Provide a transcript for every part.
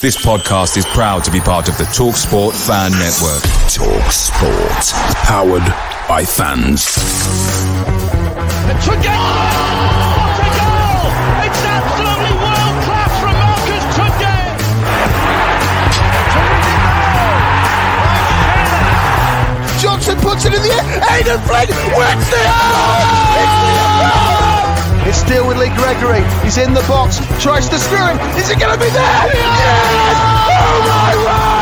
This podcast is proud to be part of the TalkSport Fan Network. TalkSport, powered by fans. To go! To goal! It's absolutely world class from Marcus Tunde! Johnson puts it in the air. Aidan Flynn wins oh! the It's still with Lee Gregory. He's in the box. Tries to screw him. Is it going to be there? Yes! Oh my word!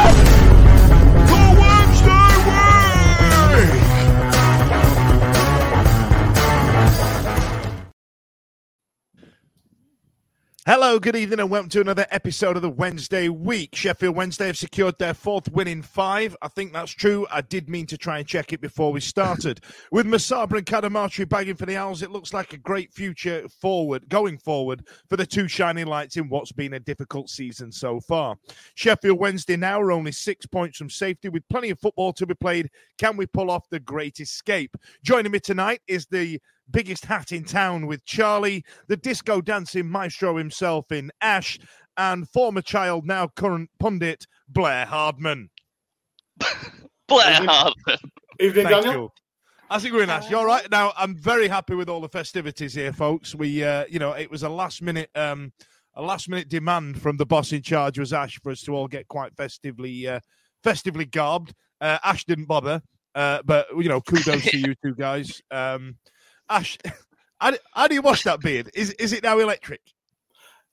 Hello, good evening, and welcome to another episode of the Wednesday Week. Sheffield Wednesday have secured their fourth win in five. I think that's true. I did mean to try and check it before we started. With Musaba and Cadamarteri bagging for the Owls, it looks like a great future forward, going forward, for the two shining lights in what's been a difficult season so far. Sheffield Wednesday now are only six points from safety, with plenty of football to be played. Can we pull off the great escape? Joining me tonight is the biggest hat in town with Charlie, the disco dancing maestro himself in Ash, and former child, now current pundit, Blair Hardman. Blair Hardman. Evening, Thank Daniel. you. How's it going, Ash? You all right? Now, I'm very happy with all the festivities here, folks. We, uh, you know, it was a last minute, um, a last minute demand from the boss in charge was Ash for us to all get quite festively, uh, festively garbed. Uh, Ash didn't bother, uh, but you know, kudos to you two guys. Um, Ash, how, do- how do you wash that beard? Is is it now electric?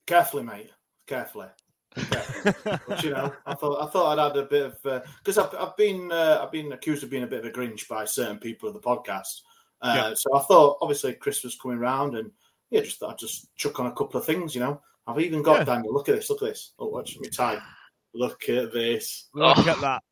Carefully, mate. Carefully. But, you know, I thought I thought I'd had a bit of because I've I've been uh, I've been accused of being a bit of a Grinch by certain people of the podcast. Uh, Yeah. So I thought obviously Christmas coming round and yeah, just thought I'd just chuck on a couple of things. You know, I've even got Yeah. Daniel. Look at this. Look at this. Oh, watch me tie. Look at this. Look Oh. at that.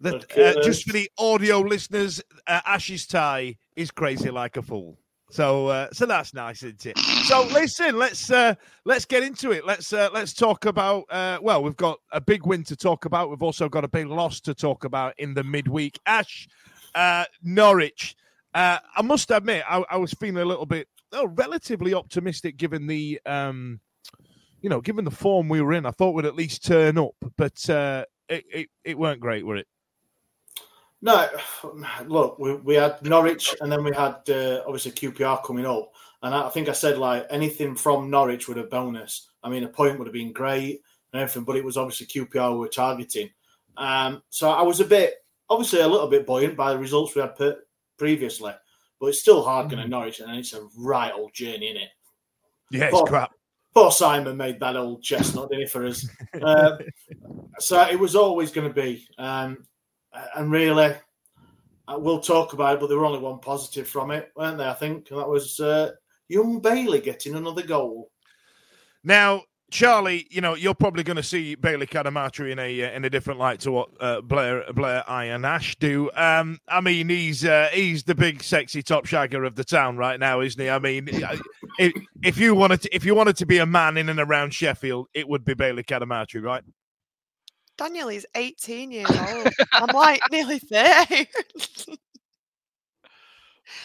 The- Look uh, just for the audio listeners, uh, Ash's tie is crazy like a fool. So, uh, so that's nice, isn't it? So, listen, let's uh, let's get into it. Let's uh, let's talk about. Uh, well, we've got a big win to talk about. We've also got a big loss to talk about in the midweek. Ash, uh, Norwich. Uh, I must admit, I, I was feeling a little bit, oh, relatively optimistic given the, um, you know, given the form we were in. I thought we'd at least turn up, but uh, it, it it weren't great, were it? No, look, we, we had Norwich and then we had uh, obviously QPR coming up. And I I think I said like anything from Norwich would have bonus. I mean, a point would have been great and everything, but it was obviously QPR we were targeting. Um, so I was a bit, obviously a little bit buoyant by the results we had per- previously, but it's still hard going to Norwich and it's a right old journey, is it? Yeah, it's Oh. crap. Poor Simon made that old chestnut, didn't he, for us? Um, so it was always going to be. Um, and really, uh, we'll talk about it, but there were only one positive from it, weren't there? I think and that was uh, young Bailey getting another goal. Now, Charlie, you know you're probably going to see Bailey Cadamarteri in a uh, in a different light to what uh, Blair Blair I and Ash do. Um, I mean, he's uh, he's the big sexy top shagger of the town right now, isn't he? I mean, if, if you wanted to, if you wanted to be a man in and around Sheffield, it would be Bailey Cadamarteri, right? Daniel is 18 years old. I'm like nearly 30.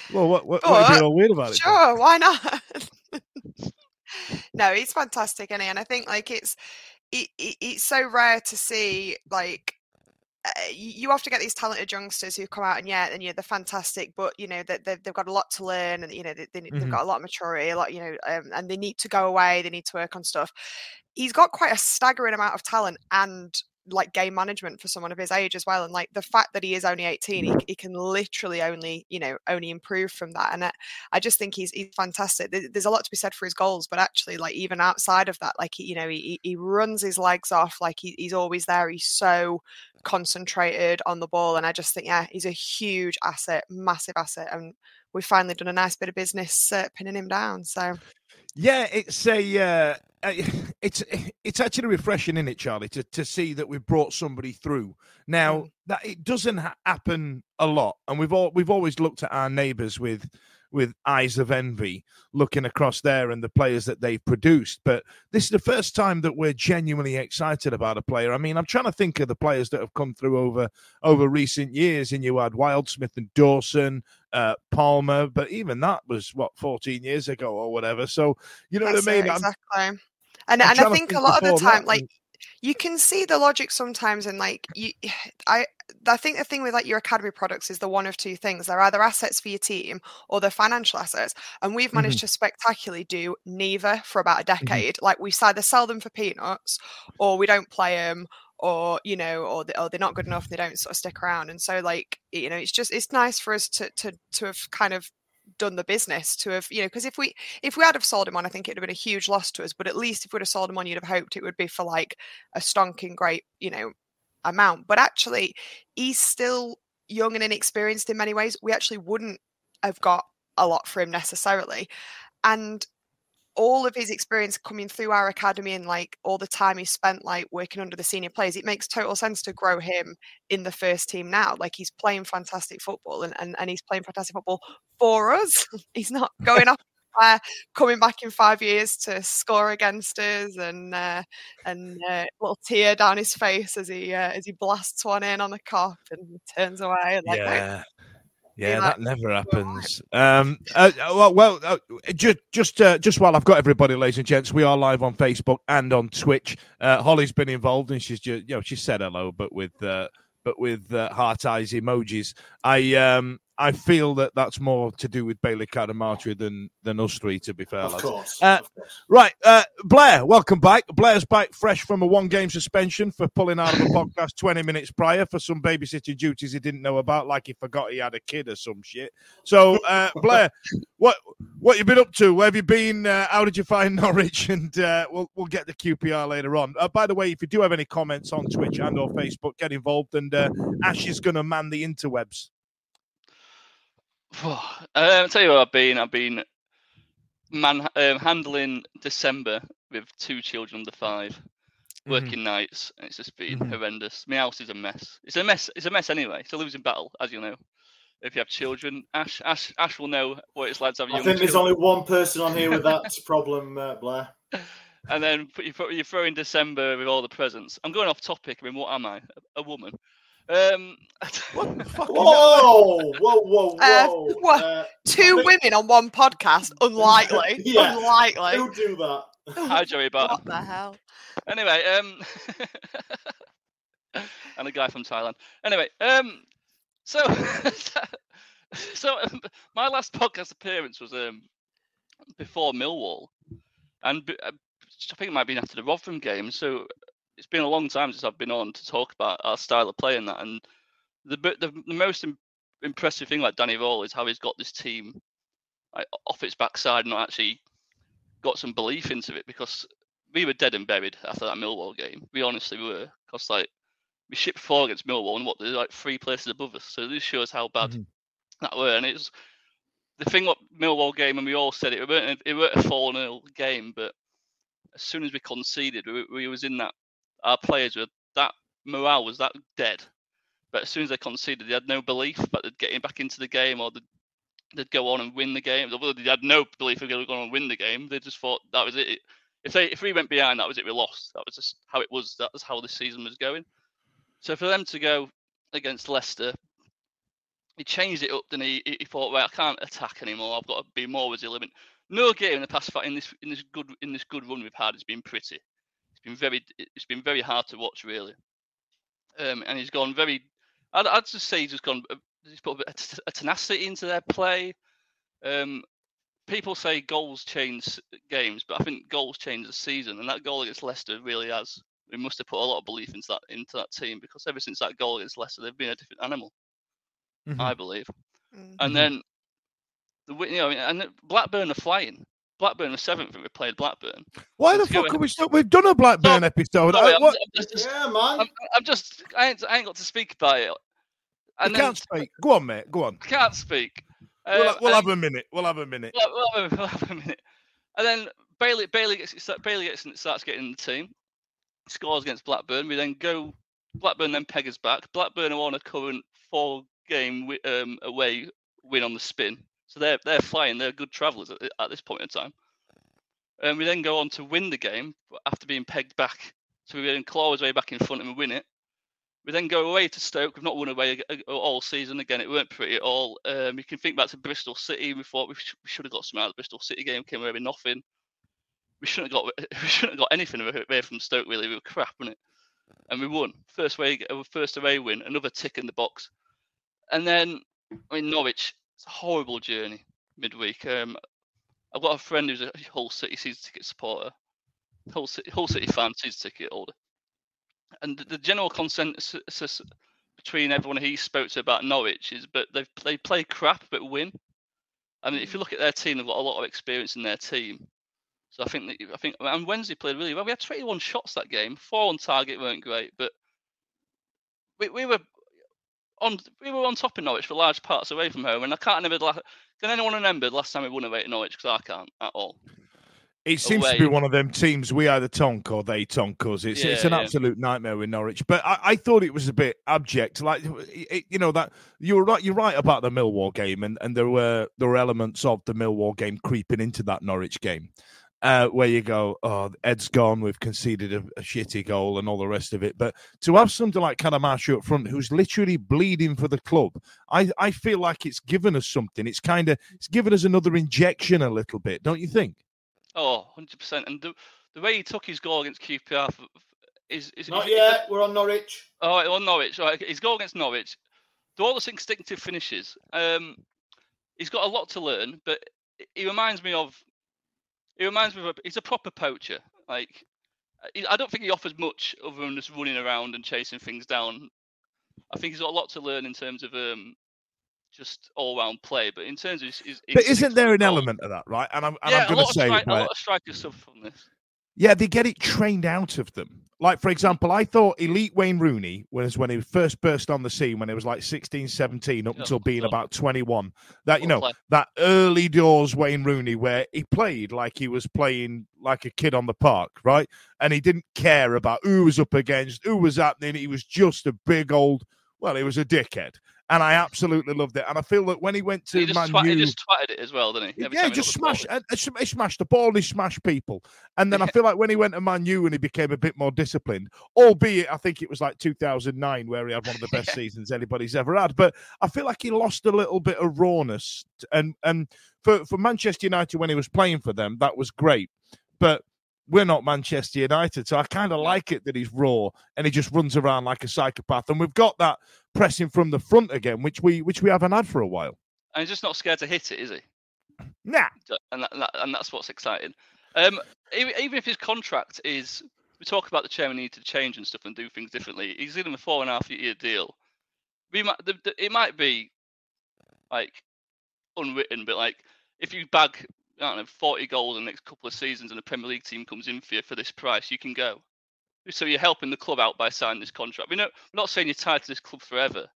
Well, what, what, what are you all weird about it? Sure, why not? no, he's fantastic, is And I think like it's it, it, it's so rare to see like uh, you often get these talented youngsters who come out and yeah, and you know they're fantastic, but you know they, they've, they've got a lot to learn, and you know they, they, have Mhm. got a lot of maturity, a lot, you know, um, and they need to go away, they need to work on stuff. He's got quite a staggering amount of talent and like game management for someone of his age as well, and like the fact that he is only eighteen, he, he can literally only you know only improve from that, and I, I just think he's he's fantastic. There's a lot to be said for his goals, but actually, like even outside of that, like he, you know, he he runs his legs off, like he, he's always there. He's so concentrated on the ball, and I just think, yeah, he's a huge asset, massive asset, and we've finally done a nice bit of business uh, pinning him down. So Yeah, it's a uh, it's it's actually refreshing in it, Charlie, to to see that we've brought somebody through. Now Mm. that it doesn't ha- happen a lot, and we've all we've always looked at our neighbours with with eyes of envy, looking across there and the players that they've produced. But this is the first time that we're genuinely excited about a player. I mean, I'm trying to think of the players that have come through over over recent years, and you had Wildsmith and Dawson, uh, Palmer, but even that was what 14 years ago or whatever. So you know That's what I mean? it, I'm- exactly. And I'm and I to think a lot of the time, like you can see the logic sometimes, and like you, I. I think the thing with like your academy products is the one of two things. They're either assets for your team or they're financial assets. And we've managed mm-hmm. to spectacularly do neither for about a mm-hmm. decade. Like we either sell them for peanuts or we don't play them or you know or, they, or they're not good enough and they don't sort of stick around and so like you know it's just it's nice for us to to to have kind of done the business to have you know because if we if we had have sold him on i think it would have been a huge loss to us but at least if we'd have sold him on you'd have hoped it would be for like a stonking great you know amount. But actually he's still young and inexperienced in many ways. We actually wouldn't have got a lot for him necessarily. And all of his experience coming through our academy and like all the time he spent like working under the senior players, it makes total sense to grow him in the first team now. Like he's playing fantastic football and, and, and he's playing fantastic football for us. he's not going off uh, coming back in five years to score against us and uh, and uh, little tear down his face as he uh, as he blasts one in on the Kop and turns away. Like, yeah. Yeah, like, that never happens. Um, uh, well, well uh, just just uh, just while I've got everybody, ladies and gents, we are live on Facebook and on Twitch. Uh, Holly's been involved, and she's just you know she said hello, but with uh, but with uh, heart eyes emojis. I um I feel that that's more to do with Bailey Cadamarteri than than us three. To be fair, Of course. Uh, of course. Right, uh, Blair, welcome back. Blair's back fresh from a one game suspension for pulling out of a podcast 20 minutes prior for some babysitting duties he didn't know about, like he forgot he had a kid or some shit. So, uh, Blair, what what you been up to? Where have you been? Uh, how did you find Norwich? And uh, we'll, we'll get the QPR later on. Uh, by the way, if you do have any comments on Twitch and or Facebook, get involved. And uh, Ash is going to man the interwebs. um, I'll tell you what I've been. I've been man um, handling December with two children under five, working nights, and it's just been Mhm. horrendous. My house is a mess. It's a mess. It's a mess anyway. It's a losing battle, as you know. If you have children, Ash, Ash, Ash will know what it's like to have I young think there's only one person on here with that problem, uh, Blair. And then you throw, in December with all the presents. I'm going off topic. I mean, what am I? A woman. Um, What the fuck? is? Whoa, whoa, whoa, Uh, whoa! what? Uh, two women on one podcast, unlikely, Yeah. unlikely. who do that? Hi, Joey Barton. What the hell? Anyway, um, and a guy from Thailand. Anyway, um, so so um, my last podcast appearance was um before Millwall, and b- uh, I think it might have been after the Rotherham game. So it's been a long time since I've been on to talk about our style of play and that. And the the, the most im- impressive thing like Danny Röhl is how he's got this team like, off its backside and not actually got some belief into it because we were dead and buried after that Millwall game. We honestly were because like we shipped four against Millwall and what they're like three places above us. So this shows how bad Mhm. that were. And it's the thing what Millwall game and we all said it, it weren't a- it weren't a four 0 game, but as soon as we conceded, we, we was in that our players were that morale was that dead. But as soon as they conceded, they had no belief that they'd get him back into the game or they'd, they'd go on and win the game. They had no belief they were going to win the game, they just thought that was it. If they if we went behind, that was it. We lost. That was just how it was. That was how the season was going. So for them to go against Leicester he changed it up. Then he he thought, right, I can't attack anymore. I've got to be more resilient. No game in the past in this in this good in this good run we've had has been pretty. It's been very it's been very hard to watch really. Um, and he's gone very. I'd, I'd just say he's just gone. uh, He's put a bit of t- a tenacity into their play. Um, people say goals change games, but I think goals change the season, and that goal against Leicester really has. We must have put a lot of belief into that into that team because ever since that goal against Leicester, they've been a different animal. Mhm. I believe. Mm. And then the you know, and Blackburn are flying. Blackburn are seventh, and we played Blackburn. Why So the fuck in- are we still? We've done a Blackburn No, episode. Sorry, I- I'm, what- I'm just, Yeah, man. I'm, I'm just, I ain't, I ain't got to speak about it. you then can't speak. Go on, mate. Go on. I can't speak. We'll, Uh, we'll have a minute. We'll have a minute. Well, well, we'll have a minute. And then Bailey Bailey gets Bailey gets and starts getting the team, scores against Blackburn. We then go Blackburn then peg us back. Blackburn are on a current four game um, away win on the spin, so they're they're flying. They're good travellers at, at this point in time. And we then go on to win the game after being pegged back. So we then claw our way back in front and we win it. We then go away to Stoke. We've not won away all season. Again, it weren't pretty at all. Um, you can think back to Bristol City. We thought we, sh- we should have got some out of the Bristol City game. Came away with nothing. We shouldn't have got we shouldn't have got anything away from Stoke. Really, we were crap, it? And we won first way first away win. Another tick in the box. And then I mean Norwich. It's a horrible journey midweek. Um, I've got a friend who's a Hull City season ticket supporter. Hull City, Hull City fan, season ticket holder and the- the general consensus between everyone he spoke to about Norwich is, but they they play crap but win. I mean, if you look at their team, they've got a lot of experience in their team. So I think that, I think and Wednesday played really well. We had 21 shots that game. Four on target weren't great, but we, we were on we were on top of Norwich for large parts away from home. And I can't remember. the la- Can anyone remember the last time we won away at Norwich? Because I can't at all. It seems to be one of them teams. We either tonk or they tonk us. It's it's an yeah. absolute nightmare with Norwich. But I, I thought it was a bit abject. Like it, you know that you were right. You're right about the Millwall game, and, and there were there were elements of the Millwall game creeping into that Norwich game, uh, where you go, oh, Ed's gone. We've conceded a, a shitty goal and all the rest of it. But to have something like Canamashu up front, who's literally bleeding for the club, I I feel like it's given us something. It's kind of it's given us another injection a little bit, don't you think? Oh, 100%. And the, the way he took his goal against QPR f- f- is, is Not is- yet. We're on Norwich. Oh, right, on Norwich. Right, his goal against Norwich. Through all those instinctive finishes, um, he's got a lot to learn. But he reminds me of. He reminds me of. A, he's a proper poacher. Like, I don't think he offers much other than just running around and chasing things down. I think he's got a lot to learn in terms of um, just all-round play. But in terms of his, his But isn't there an element of that, right? And I'm, and yeah, I'm going to say, a lot of strikers suffer from this. Yeah, they get it trained out of them. Like, for example, I thought elite Wayne Rooney was when he first burst on the scene when he was like 16, 17, up Yeah, until being about 21. That, you know, that early doors Wayne Rooney where he played like he was playing like a kid on the park, right? And he didn't care about who was up against, who was happening. He was just a big old, well, he was a dickhead. And I absolutely loved it. And I feel that when he went to He just, Man twa- he just twatted it as well, didn't he? Every yeah, he just got the smash. and- and sm- He smashed the ball. He smashed people. And then I feel like when he went to Man U and he became a bit more disciplined, albeit I think it was like 2009 where he had one of the best seasons anybody's ever had. But I feel like he lost a little bit of rawness. And and for for Manchester United when he was playing for them, that was great. But we're not Manchester United, so I kind of like it that he's raw and he just runs around like a psychopath. And we've got that pressing from the front again, which we which we haven't had for a while. And he's just not scared to hit it, is he? Nah. And that, and, that, and that's what's exciting. Um, even, if his contract is, we talk about the chairman need to change and stuff and do things differently. He's in a four and a half year deal. We might, it might be like unwritten, but like if you bag, I don't know, 40 goals in the next couple of seasons and a Premier League team comes in for you for this price, you can go. So you're helping the club out by signing this contract. We know, we're not saying you're tied to this club forever,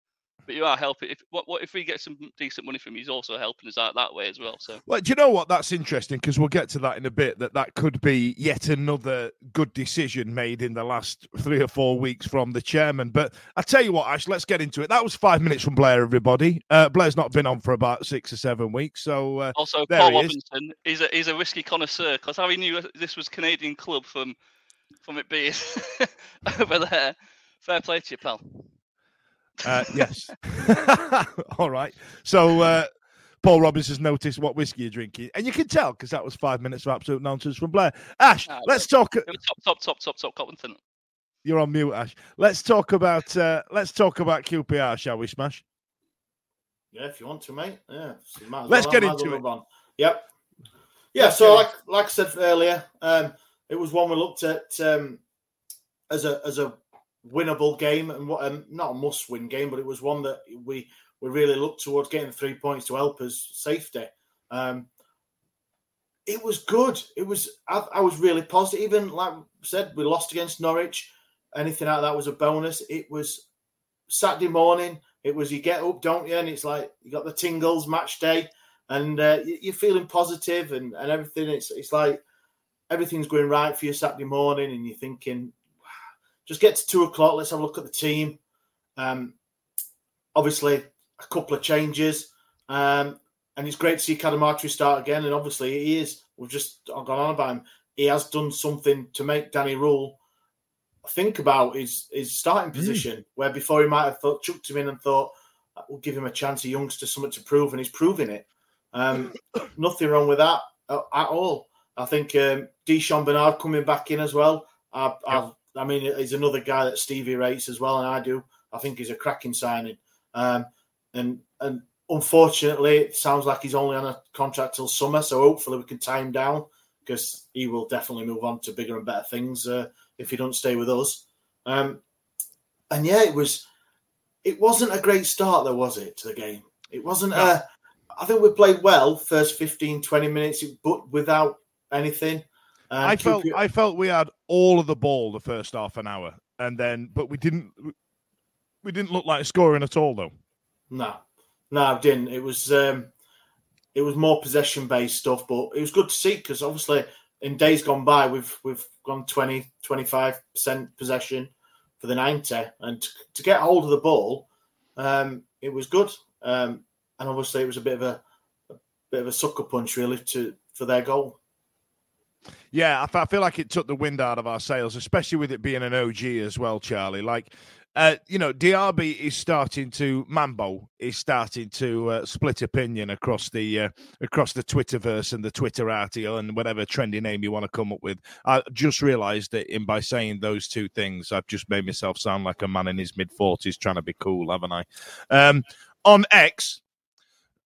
but you are helping. If what, what if we get some decent money from him, he's also helping us out that way as well. So Well, do you know what? That's interesting because we'll get to that in a bit. That that could be yet another good decision made in the last three or four weeks from the chairman. But I tell you what, Ash, let's get into it. That was five minutes from Blair. Everybody, uh, Blair's not been on for about six or seven weeks, so uh, Also, There Paul he is. Robinson is a he's a whiskey connoisseur because how he knew this was Canadian club from from it being over there. Fair play to you, pal. Uh, yes. All right. So uh, Paul Robbins has noticed what whiskey you're drinking, and you can tell because that was five minutes of absolute nonsense from Blair. Ash, Ah, let's talk. Top, top, top, top, top, Covington. You're on mute, Ash. Let's talk about uh, let's talk about QPR, shall we, Smash? Yeah, if you want to, mate. Yeah. so you might as Let's well- get into well it. on. Yep. Yeah, so like like I said earlier, um, it was one we looked at um, as a as a winnable game and what um, not a must win game, but it was one that we we really looked towards getting three points to help us safety. Um, it was good. It was I, I was really positive. Even like I said, we lost against Norwich. Anything out of that was a bonus. It was Saturday morning. It was you get up, don't you? And it's like you got the tingles match day, and uh, you- you're feeling positive and, and everything. It's it's like everything's going right for you Saturday morning, and you're thinking, just get to two o'clock. Let's have a look at the team. Um, obviously, a couple of changes, um, and it's great to see Cadamarteri start again. And obviously, he is. We've just gone on about him. He has done something to make Danny Röhl think about his his starting position, where before he might have thought chucked him in and thought we'll give him a chance, a youngster, something to prove, and he's proving it. Um, nothing wrong with that uh, at all. I think um, Di'Shon Bernard coming back in as well. I, I, I mean, he's another guy that Stevie rates as well, and I do. I think he's a cracking signing. Um, and and unfortunately, it sounds like he's only on a contract till summer. So hopefully, we can tie him down because he will definitely move on to bigger and better things uh, if he don't stay with us. Um, and yeah, it was. It wasn't a great start, though, was it, to the game? It wasn't a. I think we played well first 15, 20 minutes, but without anything. Um, I felt I felt we had all of the ball the first half an hour, and then but we didn't we didn't look like scoring at all though. No, no, it didn't. It was um, it was more possession based stuff, but it was good to see because obviously in days gone by we've we've gone 20 25 percent possession for the ninety, and to, to get hold of the ball, um, it was good. Um, and obviously it was a bit of a, a bit of a sucker punch really to for their goal. Yeah, I, feel like it took the wind out of our sails, especially with it being an OG as well, Charlie. Like, uh, you know, DRB is starting to Mambo is starting to uh, split opinion across the uh, across the Twitterverse and the Twitterati and whatever trendy name you want to come up with. I just realised that in by saying those two things, I've just made myself sound like a man in his mid forties trying to be cool, haven't I? Um, on X,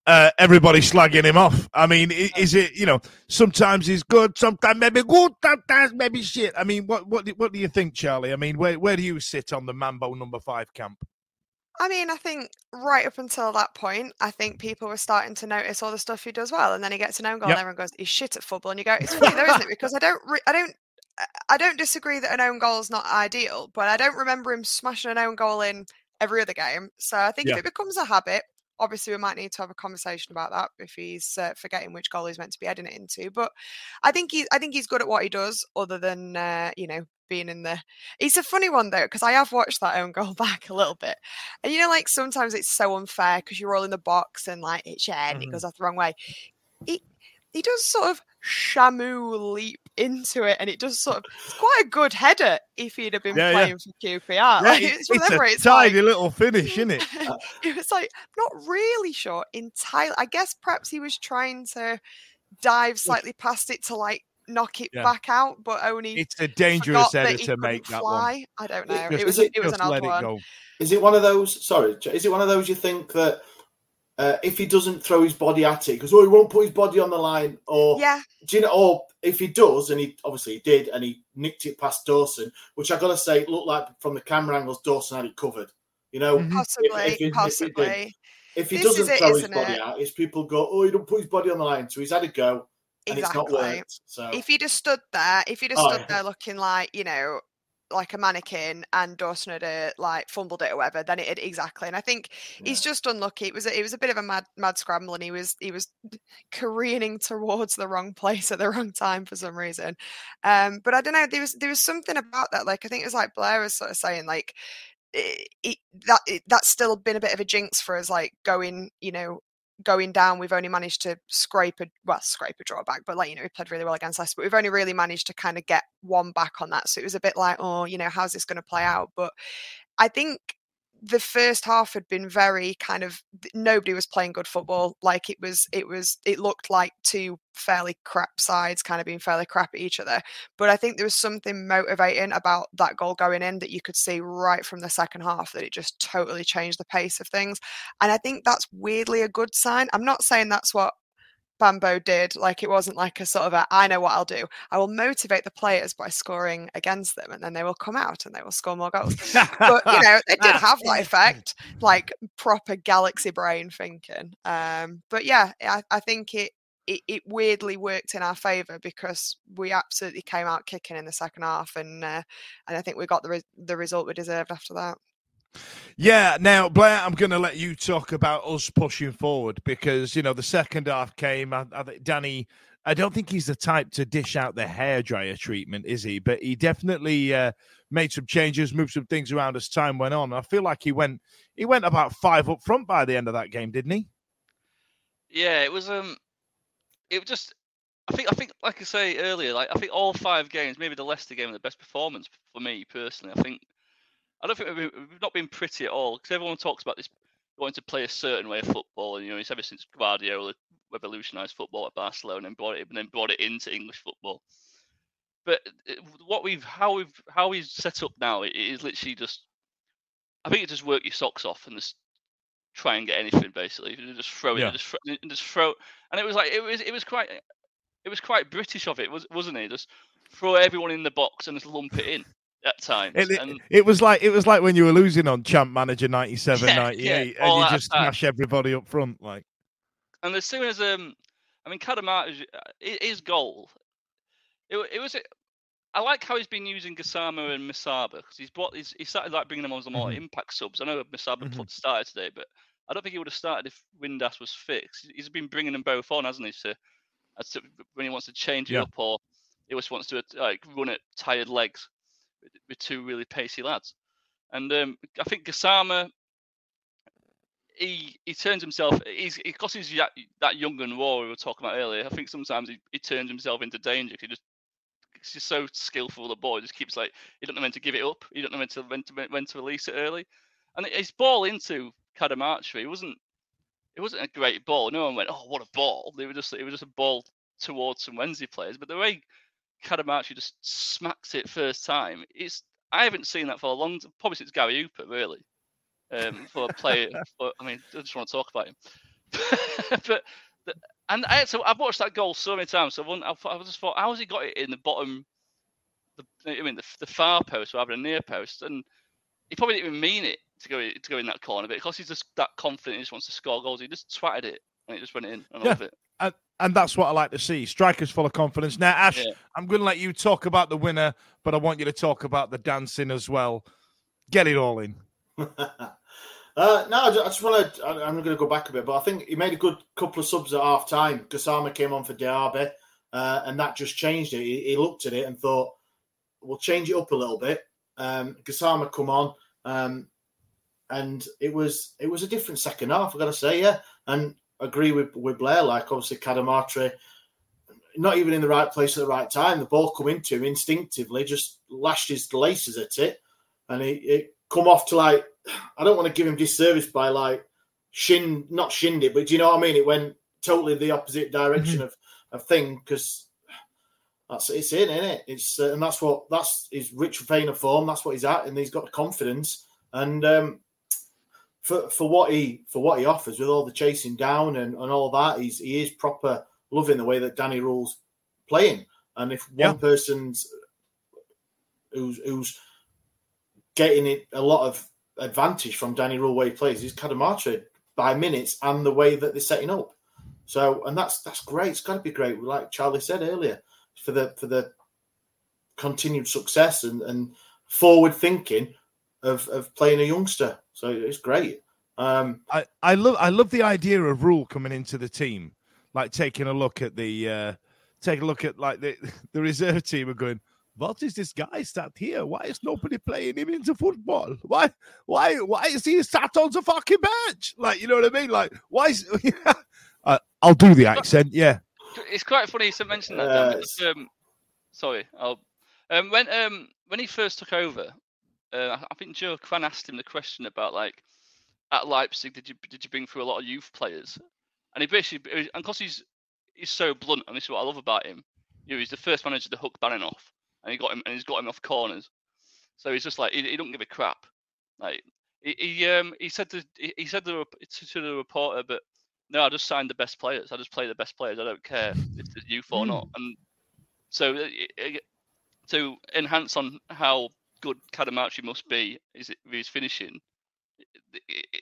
uh, everybody slagging him off. I mean, is it you know sometimes he's good, sometimes maybe good, sometimes maybe shit. I mean, what what do- what do you think, Charlie? I mean, where where do you sit on the Mambo number five camp? I mean, I think right up until that point, I think people were starting to notice all the stuff he does well, and then he gets an own goal, Yep. and everyone goes, "He's shit at football." And you go, "It's funny though, isn't it?" Because I don't, re- I don't, I- don't disagree that an own goal is not ideal, but I don't remember him smashing an own goal in every other game. So I think Yeah. if it becomes a habit, obviously we might need to have a conversation about that if he's uh, forgetting which goal he's meant to be heading it into. But I think he, I think he's good at what he does, other than uh, you know being in the. He's a funny one though because I have watched that own goal back a little bit, and you know, like sometimes it's so unfair because you're all in the box and like it's shared and it Mhm. goes off the wrong way. He he does sort of shamu leap into it, and it does sort of. It's quite a good header if he'd have been Yeah, yeah. playing for QPR. Yeah, like, it's it's whenever a it's tiny like, little finish, isn't it? it was like not really sure entirely. I guess perhaps he was trying to dive slightly past it to like knock it Yeah. back out, but only It's a dangerous forgot header to couldn't make that one. I don't know. Just- it was is it, was just an odd one. go. Is it one of those? Sorry, is it one of those you think that uh, if he doesn't throw his body at it, because oh, he won't put his body on the line, or Yeah, do you know? Or if he does, and he obviously he did, and he nicked it past Dawson, which I got to say, it looked like from the camera angles, Dawson had it covered. You know, possibly, if he- if he possibly. if he This is doesn't it, throw his body it? out, it's people go, oh, he don't put his body on the line, so he's had a go, and it's not Exactly. worked. So If he'd have stood there, if he'd have Oh, stood yeah. there looking like you know, like a mannequin, and Dawson had uh, like fumbled it or whatever, then it exactly. And I think he's just unlucky. It was a, it was a bit of a mad mad scramble, and he was he was careening towards the wrong place at the wrong time for some reason. Um, but I don't know. There was there was something about that. Like I think it was like Blair was sort of saying like. It, it, that it, that's still been a bit of a jinx for us, like going, you know, going down, we've only managed to scrape a well, scrape a drawback, but like you know, we played really well against Leicester, but we've only really managed to kind of get one back on that. So it was a bit like, oh, you know, how's this going to play out? But I think the first half had been very kind of nobody was playing good football. Like it was, it was, it looked like two fairly crap sides kind of being fairly crap at each other. But I think there was something motivating about that goal going in that you could see right from the second half that it just totally changed the pace of things. And I think that's weirdly a good sign. I'm not saying that's what Bambo did. Like it wasn't like a sort of a I know what I'll do. I will motivate the players by scoring against them, and then they will come out and they will score more goals. but you know, it did have that effect, like proper galaxy brain thinking. Um, but yeah, I, I think it, it, it weirdly worked in our favour because we absolutely came out kicking in the second half, and uh, and I think we got the re- the result we deserved after that. Yeah, now Blair, I'm going to let you talk about us pushing forward because you know the second half came. I, I Danny, I don't think he's the type to dish out the hairdryer treatment, is he? But he definitely uh, made some changes, moved some things around as time went on. I feel like he went he went about five up front by the end of that game, didn't he? Yeah, it was um, it was just. I think I think like I say earlier, like I think all five games, maybe the Leicester game, the best performance for me personally. I think I don't think we've, we've not been pretty at all because everyone talks about this wanting to play a certain way of football, and you know, it's ever since Guardiola revolutionised football at Barcelona and brought it and then brought it into English football. But uh, what we've how we've how we've set up now it is literally just I think you just work your socks off and just try and get anything basically. Just throw it, yeah. just throw, and just throw. And it was like it was it was quite it was quite British of it, was wasn't it? Just throw everyone in the box and just lump it in at times. It, and, it, was like it was like when you were losing on Champ Manager 97, yeah, 98, yeah, and you just smash everybody up front, like. And as soon as um, I mean, Cadamarteri, uh, his goal, it, it was. I like how he's been using Gassama and Musaba because he's brought. He's, he started like bringing them on some more mm-hmm. impact subs. I know Musaba mm-hmm. started today, but I don't think he would have started if Windass was fixed. He's been bringing them both on, hasn't he? To, to when he wants to change it up or he just wants to like run at tired legs with two really pacey lads. And um, I think Gassama, he he turns himself. He's because he's that, young and raw we were talking about earlier. I think sometimes he, he turns himself into danger. He just he's just so skillful. The ball he just keeps like he don't know when to give it up. He don't know when to when to when to release it early. And his ball into Cadamarteri, it wasn't it wasn't a great ball. No one went, oh, what a ball. They were just it was just a ball towards some Wednesday players. But the way Cadamarteri just smacks it first time. It's I haven't seen that for a long time, probably since Gary Hooper, really. Um, for a player, for, I mean, I just want to talk about him. but the, and I, so I've watched that goal so many times. So I, I just thought, how has he got it in the bottom? The, I mean, the, the far post rather than near post, and he probably didn't even mean it to go to go in that corner, but because he's just that confident, he just wants to score goals. He just twatted it and it just went in. I yeah. love it. And, and that's what I like to see. Strikers full of confidence. Now, Ash, yeah. I'm going to let you talk about the winner, but I want you to talk about the dancing as well. Get it all in. Uh, no, I just want to. I'm going to go back a bit, but I think he made a good couple of subs at half time. Gassama came on for Diaby, uh, and that just changed it. He, he, looked at it and thought, "We'll change it up a little bit." Um, Gassama come on, um, and it was it was a different second half. I got to say, yeah. And agree with with Blair. Like obviously Cadamarteri, not even in the right place at the right time. The ball come into him instinctively, just lashed his laces at it, and it, it come off to like I don't want to give him disservice by like shin, not shinned it, but do you know what I mean? It went totally the opposite direction mm-hmm. of of thing because that's it's in, isn't it? It's uh, and that's what that's his rich vein of form. That's what he's at, and he's got confidence. And um, for for what he for what he offers with all the chasing down and, and all that, he's he is proper loving the way that Danny Röhl's playing. And if one yeah. person's who's who's getting it a lot of advantage from Danny Röhl way he plays is Cadamarteri by minutes and the way that they're setting up. So and that's that's great. It's got to be great. Like Charlie said earlier, for the for the continued success and, and forward thinking of, of playing a youngster. So it's great. Um, I, I love I love the idea of Röhl coming into the team, like taking a look at the uh, take a look at like the the reserve team and going, what is this guy sat here? Why is nobody playing him into football? Why why why is he sat on the fucking bench? Like you know what I mean? Like why is uh, I'll do the accent, yeah. It's quite funny to mention that. Um, sorry, I'll um, when um when he first took over, uh, I think Joe Crann asked him the question about like at Leipzig, did you did you bring through a lot of youth players? And he basically, and because he's he's so blunt, and this is what I love about him. You know, he's the first manager to hook Bannon off, and he got him, and he's got him off corners. So he's just like he, he don't give a crap. Like he, he um he said to he, said to, to the reporter, but no, I just signed the best players. I just play the best players. I don't care if it's youth or not. And so to enhance on how good Cadamarteri must be is it with his finishing.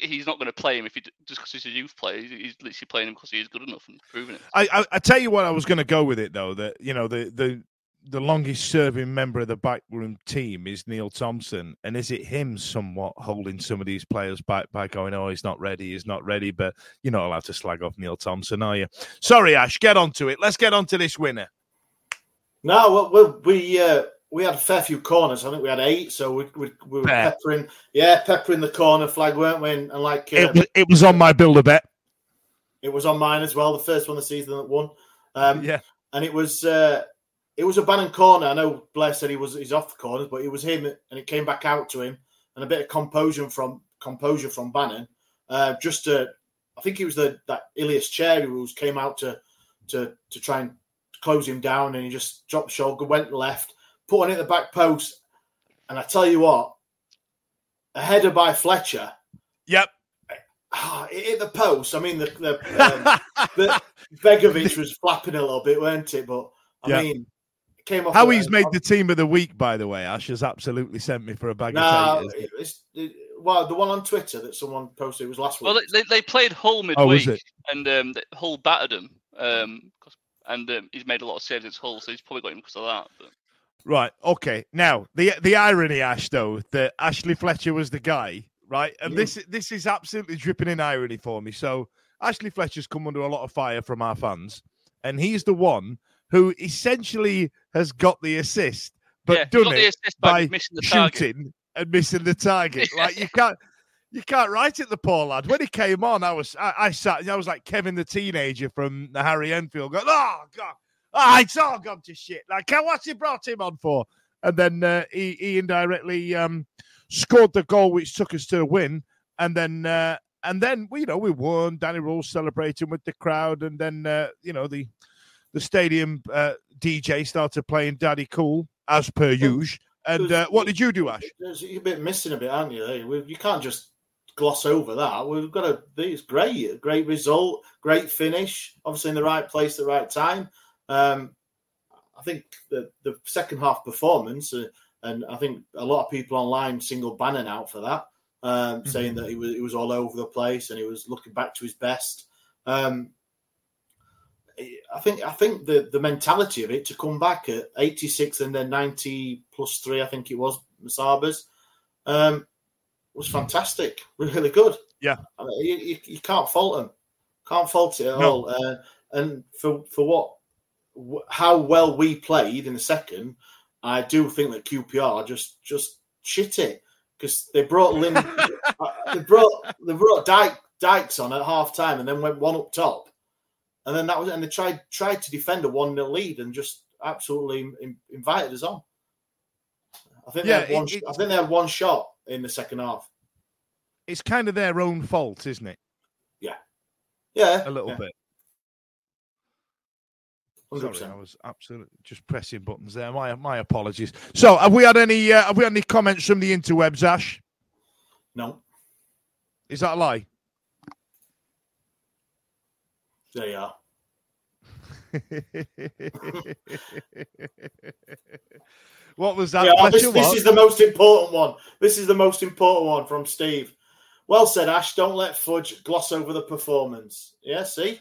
He's not going to play him if he just because he's a youth player. He's literally playing him because he's good enough and proving it. I, I, I tell you what, I was going to go with it though. That you know the the the longest serving member of the backroom team is Neil Thompson. And is it him somewhat holding some of these players back by going, oh, he's not ready, he's not ready? But you're not allowed to slag off Neil Thompson, are you? Sorry, Ash, get on to it. Let's get on to this winner. No, well, we uh, we had a fair few corners. I think we had eight, so we, we, we were Fair. peppering, yeah, peppering the corner flag, weren't we? And, and like um, it, it was on my build a bet. It was on mine as well. The first one of the season that won. Um, yeah, and it was uh, it was a Bannon corner. I know Blair said he was he's off the corners, but it was him, and it came back out to him, and a bit of composure from composure from Bannon. Uh, just to, I think it was the that Ilias Cherry rules came out to to to try and close him down, and he just dropped shoulder, went left, put one at the back post, and I tell you what, a header by Fletcher. Yep. Oh, it hit the post. I mean, the the, um, the Begovic was flapping a little bit, weren't it? But I yep. mean, came off. How he's made the team of the week, by the way. Ash has absolutely sent me for a bag no, of taters. It, well, the one on Twitter that someone posted was last week. Well, they, they played Hull oh, midweek, oh, and um, Hull battered them. Um, and um, he's made a lot of saves against Hull, so he's probably got him because of that. But... Right. Okay. Now the the irony, Ash, though, that Ashley Fletcher was the guy, right? And mm. this this is absolutely dripping in irony for me. So Ashley Fletcher's come under a lot of fire from our fans, and he's the one who essentially has got the assist, but yeah, done it by, by shooting and missing the target. like you can't. You can't write it, the poor lad. When he came on, I was I, I sat, I was like Kevin the teenager from the Harry Enfield, going, "Oh God, oh, it's all gone to shit." Like, what's he brought him on for? And then uh, he, he indirectly um, scored the goal, which took us to a win. And then uh, and then you know we won. Danny Röhl celebrating with the crowd, and then uh, you know the the stadium uh, DJ started playing Daddy Cool as per usual. And uh, what did you do, Ash? You're a bit missing a bit, aren't you? You can't just gloss over that. We've got a it's great, great result, great finish. Obviously in the right place at the right time. Um, I think the the second half performance, uh, and I think a lot of people online single Bannon out for that, um, mm-hmm. saying that he was he was all over the place and he was looking back to his best. Um, I think I think the the mentality of it to come back at 86 and then 90 plus three, I think it was Musaba's, um, was fantastic, really good. Yeah, I mean, you, you, you, can't fault him, can't fault it at no. all. Uh, and for for what how well we played in the second, I do think that QPR just just shit it because they brought Lynn, uh, they brought they brought Dyke Dykes on at half time and then went one up top and then that was and they tried tried to defend a one 0 lead and just absolutely invited us on. I think yeah, they had one, it, I think they had one shot in the second half. It's kind of their own fault, isn't it? Yeah, yeah, a little yeah. bit. 100%. Sorry, I was absolutely just pressing buttons there. My my apologies. So, have we had any uh, have we had any comments from the interwebs, Ash? No. Is that a lie? They are. what was that? Yeah, this, this is the most important one. This is the most important one from Steve. Well said, Ash. Don't let Fudge gloss over the performance. Yeah, see?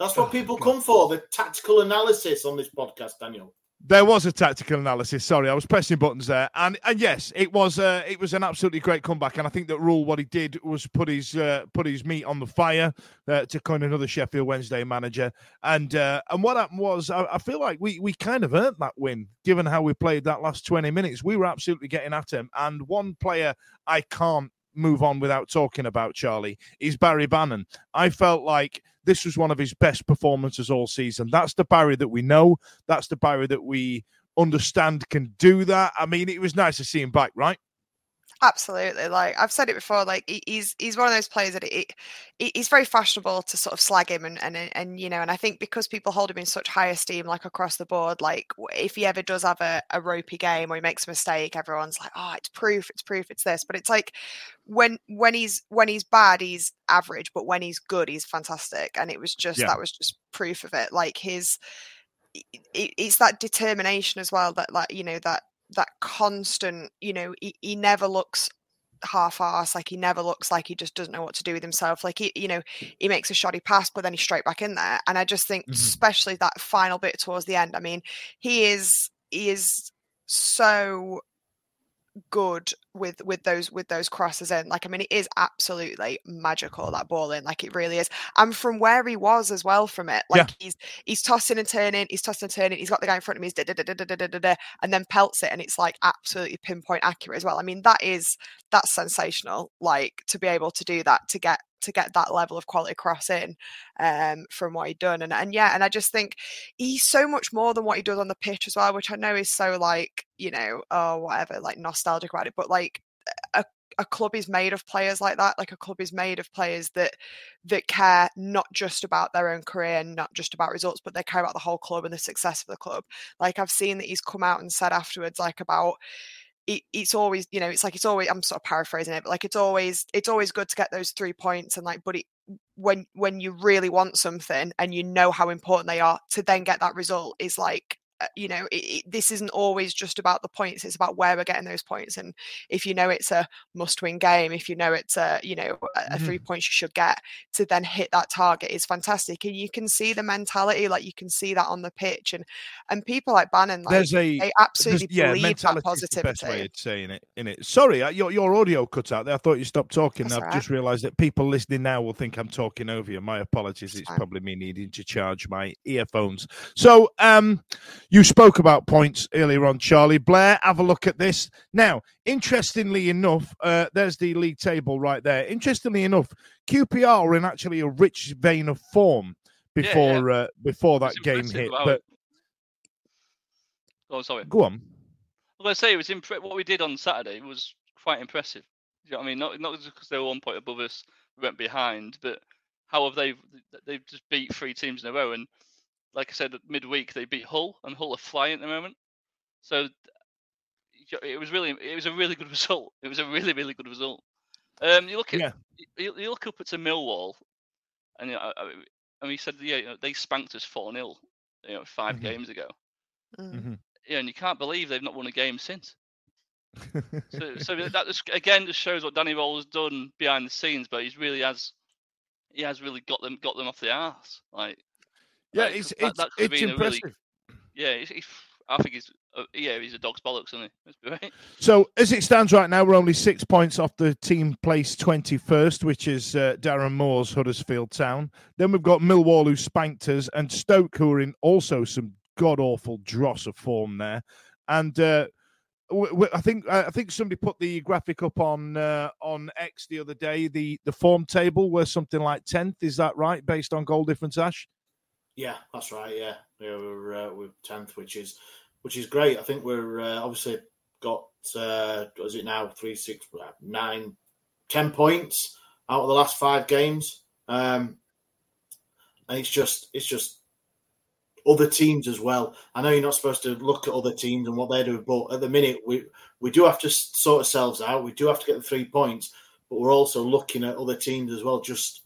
That's what people come for the tactical analysis on this podcast, Daniel. There was a tactical analysis. Sorry, I was pressing buttons there, and and yes, it was uh, it was an absolutely great comeback. And I think that Röhl what he did was put his uh, put his meat on the fire uh, to coin another Sheffield Wednesday manager. And uh, and what happened was, I, I, feel like we we kind of earned that win, given how we played that last twenty minutes. We were absolutely getting at him. And one player I can't move on without talking about Charlie is Barry Bannon. I felt like this was one of his best performances all season. That's the Barry that we know. That's the Barry that we understand can do that. I mean, it was nice to see him back, right? Absolutely. Like I've said it before, like he's he's one of those players that it, it, he's very fashionable to sort of slag him and, and and you know, and I think because people hold him in such high esteem, like across the board, like if he ever does have a, a ropey game or he makes a mistake, everyone's like, oh, it's proof, it's proof, it's this. But it's like when when he's when he's bad, he's average, but when he's good, he's fantastic. And it was just yeah. that was just proof of it. Like his, it's that determination as well that like you know that that constant, you know, he, he never looks half-ass like he never looks like he just doesn't know what to do with himself like he you know he makes a shoddy pass but then he's straight back in there and i just think mm-hmm. especially that final bit towards the end i mean he is he is so good with with those with those crosses in. Like i mean it is absolutely magical that ball in like it really is. And from where he was as well from it like yeah. he's he's tossing and turning he's tossing and turning he's got the guy in front of him he's and then pelts it and it's like absolutely pinpoint accurate as well. I mean that is that's sensational like to be able to do that to get to get that level of quality cross in um, from what he'd done. And and yeah, and I just think he's so much more than what he does on the pitch as well, which I know is so like, you know, oh whatever, like nostalgic about it. But like a a club is made of players like that like a club is made of players that that care not just about their own career and not just about results but they care about the whole club and the success of the club like i've seen that he's come out and said afterwards like about it, it's always you know it's like it's always i'm sort of paraphrasing it but like it's always it's always good to get those three points and like but it when when you really want something and you know how important they are to then get that result is like you know it, it, this isn't always just about the points it's about where we're getting those points and if you know it's a must win game if you know it's a you know a, mm-hmm. three points you should get to then hit that target is fantastic and you can see the mentality like you can see that on the pitch and and people like bannon like there's a they absolutely yeah, believe that positivity the best way of saying it in it sorry uh, your, your audio cut out there i thought you stopped talking That's i've right. just realized that people listening now will think i'm talking over you my apologies That's it's fine. probably me needing to charge my earphones so um you spoke about points earlier on, Charlie. Blair, have a look at this. Now, interestingly enough, uh, there's the league table right there. Interestingly enough, QPR were in actually a rich vein of form before yeah, yeah. Uh, before that game hit. But oh, sorry. Go on. Well, I say it was impre- what we did on Saturday was quite impressive. You know what I mean? Not not just because they were one point above us, we went behind, but how have they they've just beat three teams in a row and like I said, midweek they beat Hull, and Hull are flying at the moment. So it was really, it was a really good result. It was a really, really good result. Um, you look at, yeah. you, you, look up at Millwall, and you know, I, and we said, yeah, you know, they spanked us four 0 you know, 5 mm-hmm. games ago. Mm-hmm. Yeah, and you can't believe they've not won a game since. so, so that just again just shows what Danny Röhl has done behind the scenes, but he's really has, he has really got them, got them off the arse. Like yeah, it's it's, that, it's impressive. Really, yeah, he's, he's, I think he's uh, yeah he's a dog's bollocks, isn't he? Right. So as it stands right now, we're only six points off the team place twenty first, which is uh, Darren Moore's Huddersfield Town. Then we've got Millwall who spanked us, and Stoke who are in also some god awful dross of form there, and. Uh, I think I think somebody put the graphic up on uh, on X the other day. The the form table was something like tenth. Is that right, based on goal difference, Ash? Yeah, that's right. Yeah, yeah, we're uh, we're tenth, which is which is great. I think we're uh, obviously got uh, it now three, six, nine, ten points out of the last five games, um, and it's just it's just other teams as well. I know you're not supposed to look at other teams and what they do, but at the minute we we do have to sort ourselves out. We do have to get the three points, but we're also looking at other teams as well. Just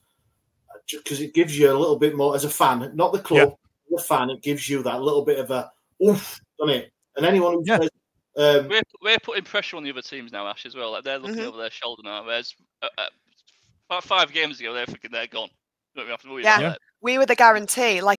because it gives you a little bit more as a fan, not the club, yeah. the fan. It gives you that little bit of a oof, doesn't it? And anyone who yeah. um, we're, we're putting pressure on the other teams now, Ash, as well. Like they're looking mm-hmm. over their shoulder now. Whereas uh, uh, about five games ago, they're thinking they're gone. yeah, we were the guarantee. Like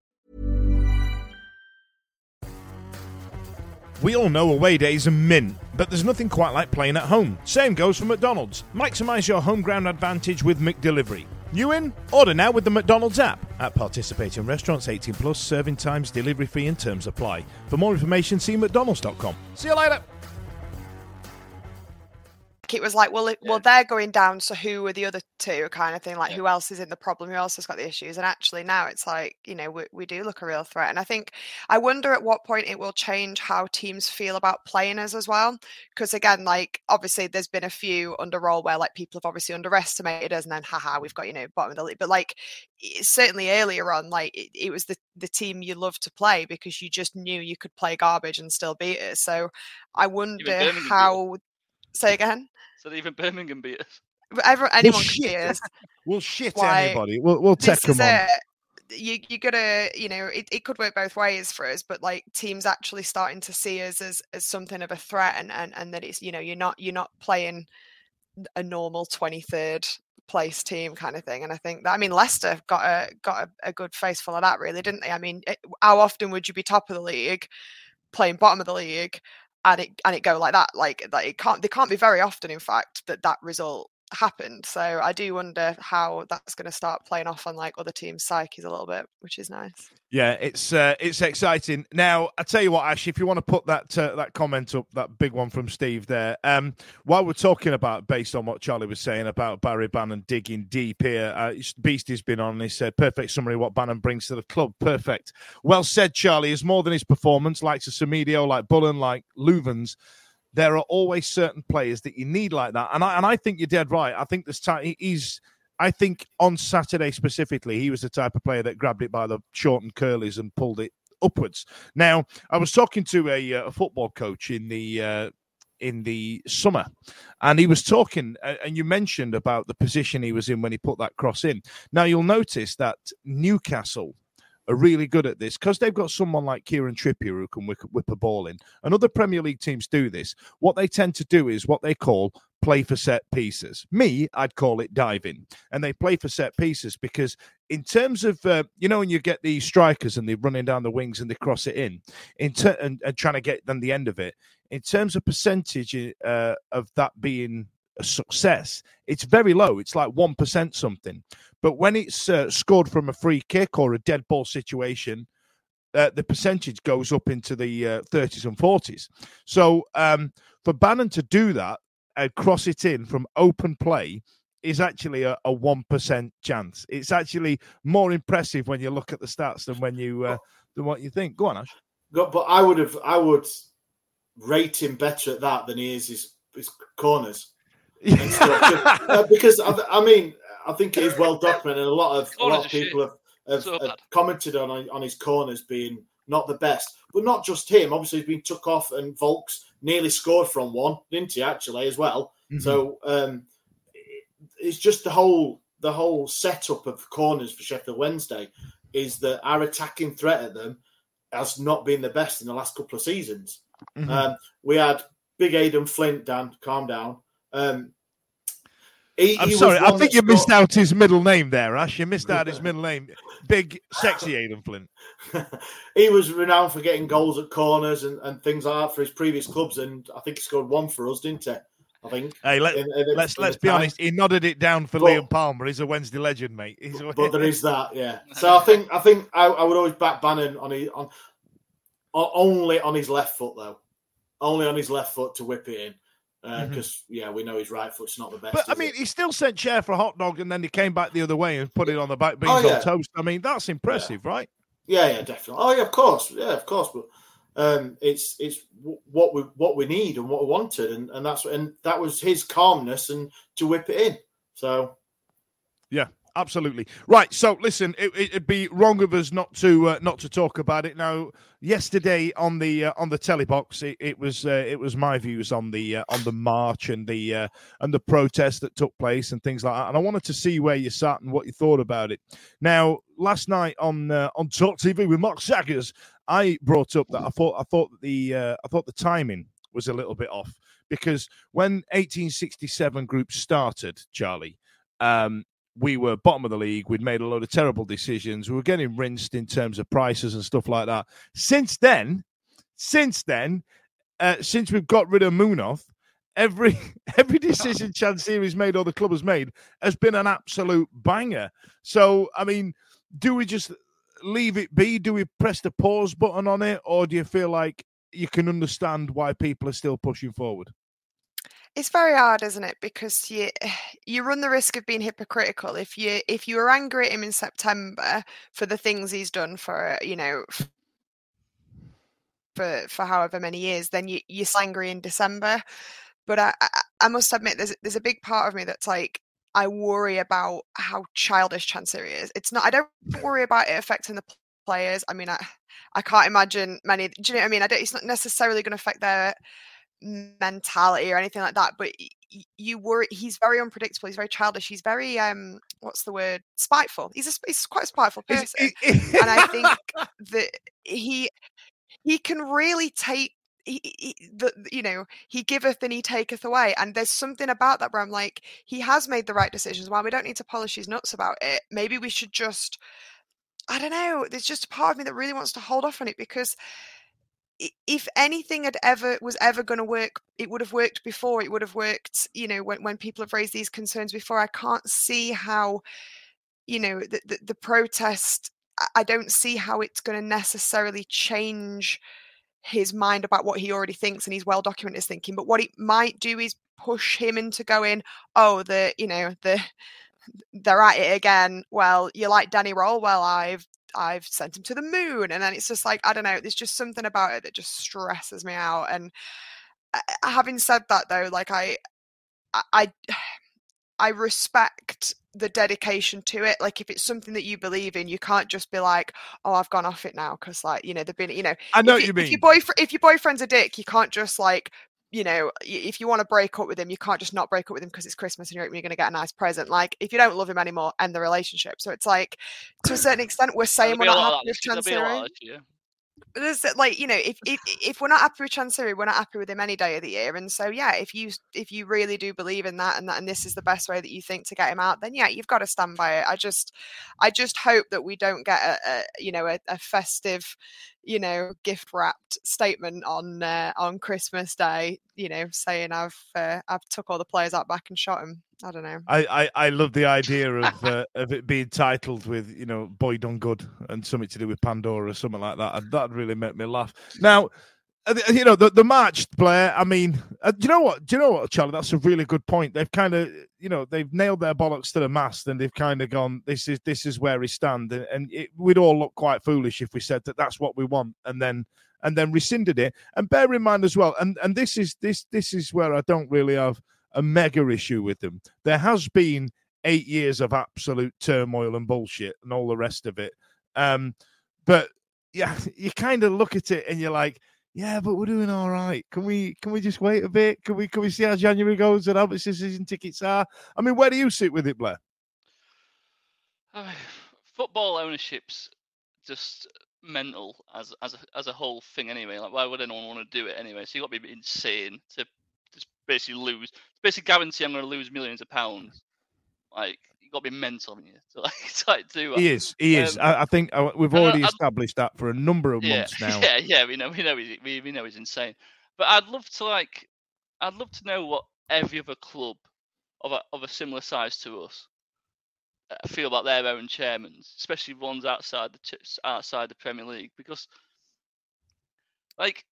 We all know away days are mint but there's nothing quite like playing at home. Same goes for McDonald's. Maximize your home ground advantage with McDelivery. You in? Order now with the McDonald's app. At participating restaurants 18 plus, serving times, delivery fee and terms apply. For more information, see mcdonalds.com. See you later. It was like, well, it, well, they're going down, so who are the other two, kind of thing. Like, who else is in the problem? Who else has got the issues? And actually, now it's like, you know, we, we do look a real threat. And I think, I wonder at what point it will change how teams feel about playing us as well. Because again, like, obviously, there's been a few under Röhl where like people have obviously underestimated us, and then haha, we've got you know bottom of the league. But like, certainly earlier on, like it, it was the the team you love to play because you just knew you could play garbage and still beat it. So I wonder how. Say again. So even Birmingham beat us. Everyone, anyone can beat us. We'll shit Why, anybody. We'll, we'll take this them is on. it. You you gotta you know it, it could work both ways for us, but like teams actually starting to see us as as something of a threat, and and, and that it's you know you're not you're not playing a normal twenty third place team kind of thing. And I think that I mean Leicester got a got a, a good face full of that really, didn't they? I mean, it, how often would you be top of the league playing bottom of the league? And it and it go like that like that it can't they can't be very often in fact that that result happened so i do wonder how that's going to start playing off on like other teams psyches a little bit which is nice Yeah, it's uh, it's exciting. Now, I tell you what, Ash, if you want to put that uh, that comment up, that big one from Steve there. Um, while we're talking about, based on what Charlie was saying about Barry Bannon digging deep here, uh, Beastie's been on. He said, "Perfect summary of what Bannon brings to the club. Perfect. Well said, Charlie. Is more than his performance, like Semedo, like Bullen, like Luvens." There are always certain players that you need like that, and I and I think you're dead right. I think this time he's I think on Saturday specifically, he was the type of player that grabbed it by the short and curlies and pulled it upwards. Now, I was talking to a, uh, a football coach in the uh, in the summer, and he was talking, uh, and you mentioned about the position he was in when he put that cross in. Now, you'll notice that Newcastle are really good at this because they've got someone like Kieran Trippier who can whip, whip a ball in. And other Premier League teams do this. What they tend to do is what they call play for set pieces. Me, I'd call it diving. And they play for set pieces because, in terms of, uh, you know, when you get these strikers and they're running down the wings and they cross it in, in ter- and, and trying to get them the end of it, in terms of percentage uh, of that being success, it's very low. It's like 1% something. But when it's uh, scored from a free kick or a dead ball situation, uh, the percentage goes up into the uh, 30s and 40s. So um, for Bannon to do that and cross it in from open play is actually a, a 1% chance. It's actually more impressive when you look at the stats than when you uh, than what you think. Go on, Ash. But I would have I would rate him better at that than he is his, his corners. Uh, because I, I, mean, I think it is well documented. A lot of a lot of people have, have, so have commented on on his corners being not the best, but not just him. Obviously, he's been took off, and Volks nearly scored from one, didn't he? Actually, as well. Mm-hmm. So um, it's just the whole the whole setup of corners for Sheffield Wednesday is that our attacking threat at them has not been the best in the last couple of seasons. Mm-hmm. Um, we had big Aden Flint. Dan, calm down. Um, he, I'm he sorry, I think you missed out his middle name there, Ash. You missed out his middle name. Big, sexy Aden Flint. he was renowned for getting goals at corners and, and things like that for his previous clubs, and I think he scored one for us, didn't he? I think. Hey, let, in, let's let's be time. honest. He nodded it down for but, Liam Palmer. He's a Wednesday legend, mate. A... but there is that, yeah. So I think I think I, I would always back Bannon on his on, on only on his left foot though, only on his left foot to whip it in because uh, mm-hmm. yeah, we know his right foot's not the best. But I mean, it? he still sent Chair for a hot dog, and then he came back the other way and put it on the back beans oh, yeah. on toast. I mean, that's impressive, yeah. right? Yeah, yeah, definitely. Oh yeah, of course, yeah, of course. But um, it's it's what we what we need and what we wanted, and and that's and that was his calmness and to whip it in. So yeah, absolutely right. So listen, it, would be wrong of us not to uh, not to talk about it now. Yesterday on the uh, on the telebox, it, it was uh, it was my views on the uh, on the march and the uh, and the protest that took place and things like that. And I wanted to see where you sat and what you thought about it. Now, last night on uh, on Talk TV with Mark Saggers, I brought up that I thought I thought the I thought the timing was a little bit off because when 1867 group started, Charlie. Um, we were bottom of the league. We'd made a lot of terrible decisions. We were getting rinsed in terms of prices and stuff like that. Since then, since then, uh, since we've got rid of Munoz, every every decision Chansiri's made or the club has made has been an absolute banger. So, I mean, do we just leave it be? Do we press the pause button on it, or do you feel like you can understand why people are still pushing forward? It's very hard, isn't it? Because you you run the risk of being hypocritical if you if you were angry at him in September for the things he's done for you know for for however many years, then you you're angry in December. But I, I I must admit there's there's a big part of me that's like I worry about how childish Chansiri is. It's not I don't worry about it affecting the players. I mean I I can't imagine many. Do you know what I mean? I don't. It's not necessarily going to affect their mentality or anything like that but you worry he's very unpredictable he's very childish he's very um what's the word spiteful. He's a he's quite a spiteful person and i think that he he can really take he, he, the, you know he giveth and he taketh away and there's something about that where i'm like he has made the right decisions while we don't need to polish his nuts about it maybe we should just i don't know there's just a part of me that really wants to hold off on it because if anything had ever was ever going to work it would have worked before it would have worked you know when, when people have raised these concerns before. I can't see how you know the, the, the protest i don't see how it's going to necessarily change his mind about what he already thinks and he's well documented his thinking. But what it might do is push him into going oh the you know the they're at it again. Well you like danny Röhl well i've I've sent him to the moon. And then it's just like, I don't know, there's just something about it that just stresses me out. And uh, having said that though, like I, I, I respect the dedication to it. Like if it's something that you believe in, you can't just be like, "Oh, I've gone off it now," because like you know they've been, you know. I know if you, you mean. If your boyfriend, if your boyfriend's a dick, you can't just like you know, if you want to break up with him, you can't just not break up with him because it's Christmas and you're, you're going to get a nice present. Like, if you don't love him anymore, end the relationship. So it's like, to a certain extent, we're saying we're not happy with Chansiri there's like you know if, if if we're not happy with Chansiri, we're not happy with him any day of the year. And so yeah, if you if you really do believe in that and that and this is the best way that you think to get him out, then yeah, you've got to stand by it. I just I just hope that we don't get a, a you know a, a, festive you know gift wrapped statement on uh, on Christmas Day, you know, saying I've uh, I've took all the players out back and shot him. I don't know. I, I, I love the idea of uh, of it being titled with you know "Boy Done Good" and something to do with Pandora or something like that. That really make me laugh. Now, uh, you know the the March Blair. I mean, uh, do you know what? Do you know what, Charlie? That's a really good point. They've kind of you know they've nailed their bollocks to the mast, and they've kind of gone. This is this is where we stand, and, and it, we'd all look quite foolish if we said that that's what we want, and then and then rescinded it. And bear in mind as well, and and this is this this is where I don't really have a mega issue with them. There has been eight years of absolute turmoil and bullshit and all the rest of it. Um, but yeah, you kind of look at it and you're like, yeah, but we're doing all right. Can we can we just wait a bit? Can we can we see how January goes and how much season tickets are? I mean, where do you sit with it, Blair? Mean, football ownership's just mental as as a, as a whole thing anyway. Like, why would anyone want to do it anyway? So you got to be insane to just basically lose, basically guarantee I'm going to lose millions of pounds. Like you've got to be mental in you to like, to like do. He is. He um, is. I, I, think uh, we've already I, established that for a number of yeah, months now. Yeah, yeah. We know. We know. He's, we, we know he's insane. But I'd love to like. I'd love to know what every other club of a of a similar size to us uh, feel about their own chairmen, especially ones outside the outside the Premier League, because like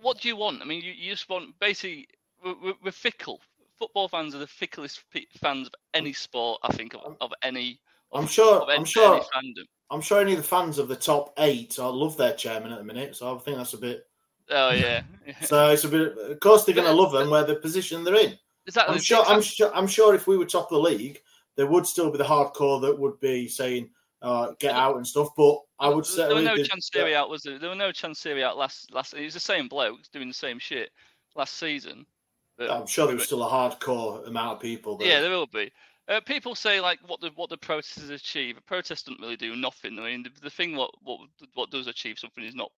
what do you want? I mean, you, you just want basically we're, we're, fickle. Football fans are the ficklest fans of any sport. I think of, of any. Of, I'm sure. Any, I'm sure. I'm sure any of the fans of the top eight I love their chairman at the minute, so I think that's a bit. Oh yeah. so it's a bit. Of course, they're going to love them where the position they're in. Exactly. I'm sure. I'm sure. I'm sure if we were top of the league, there would still be the hardcore that would be saying, uh, "Get out" and stuff. But I would say there were no Chansiri out, was there? There were no Chansiri out last last. It was the same blokes doing the same shit last season. I'm sure there was still a hardcore amount of people. There. Yeah, there will be. Uh, people say like what the what the protesters achieve. A protest doesn't really do nothing. I mean, the, the thing what what what does achieve something is not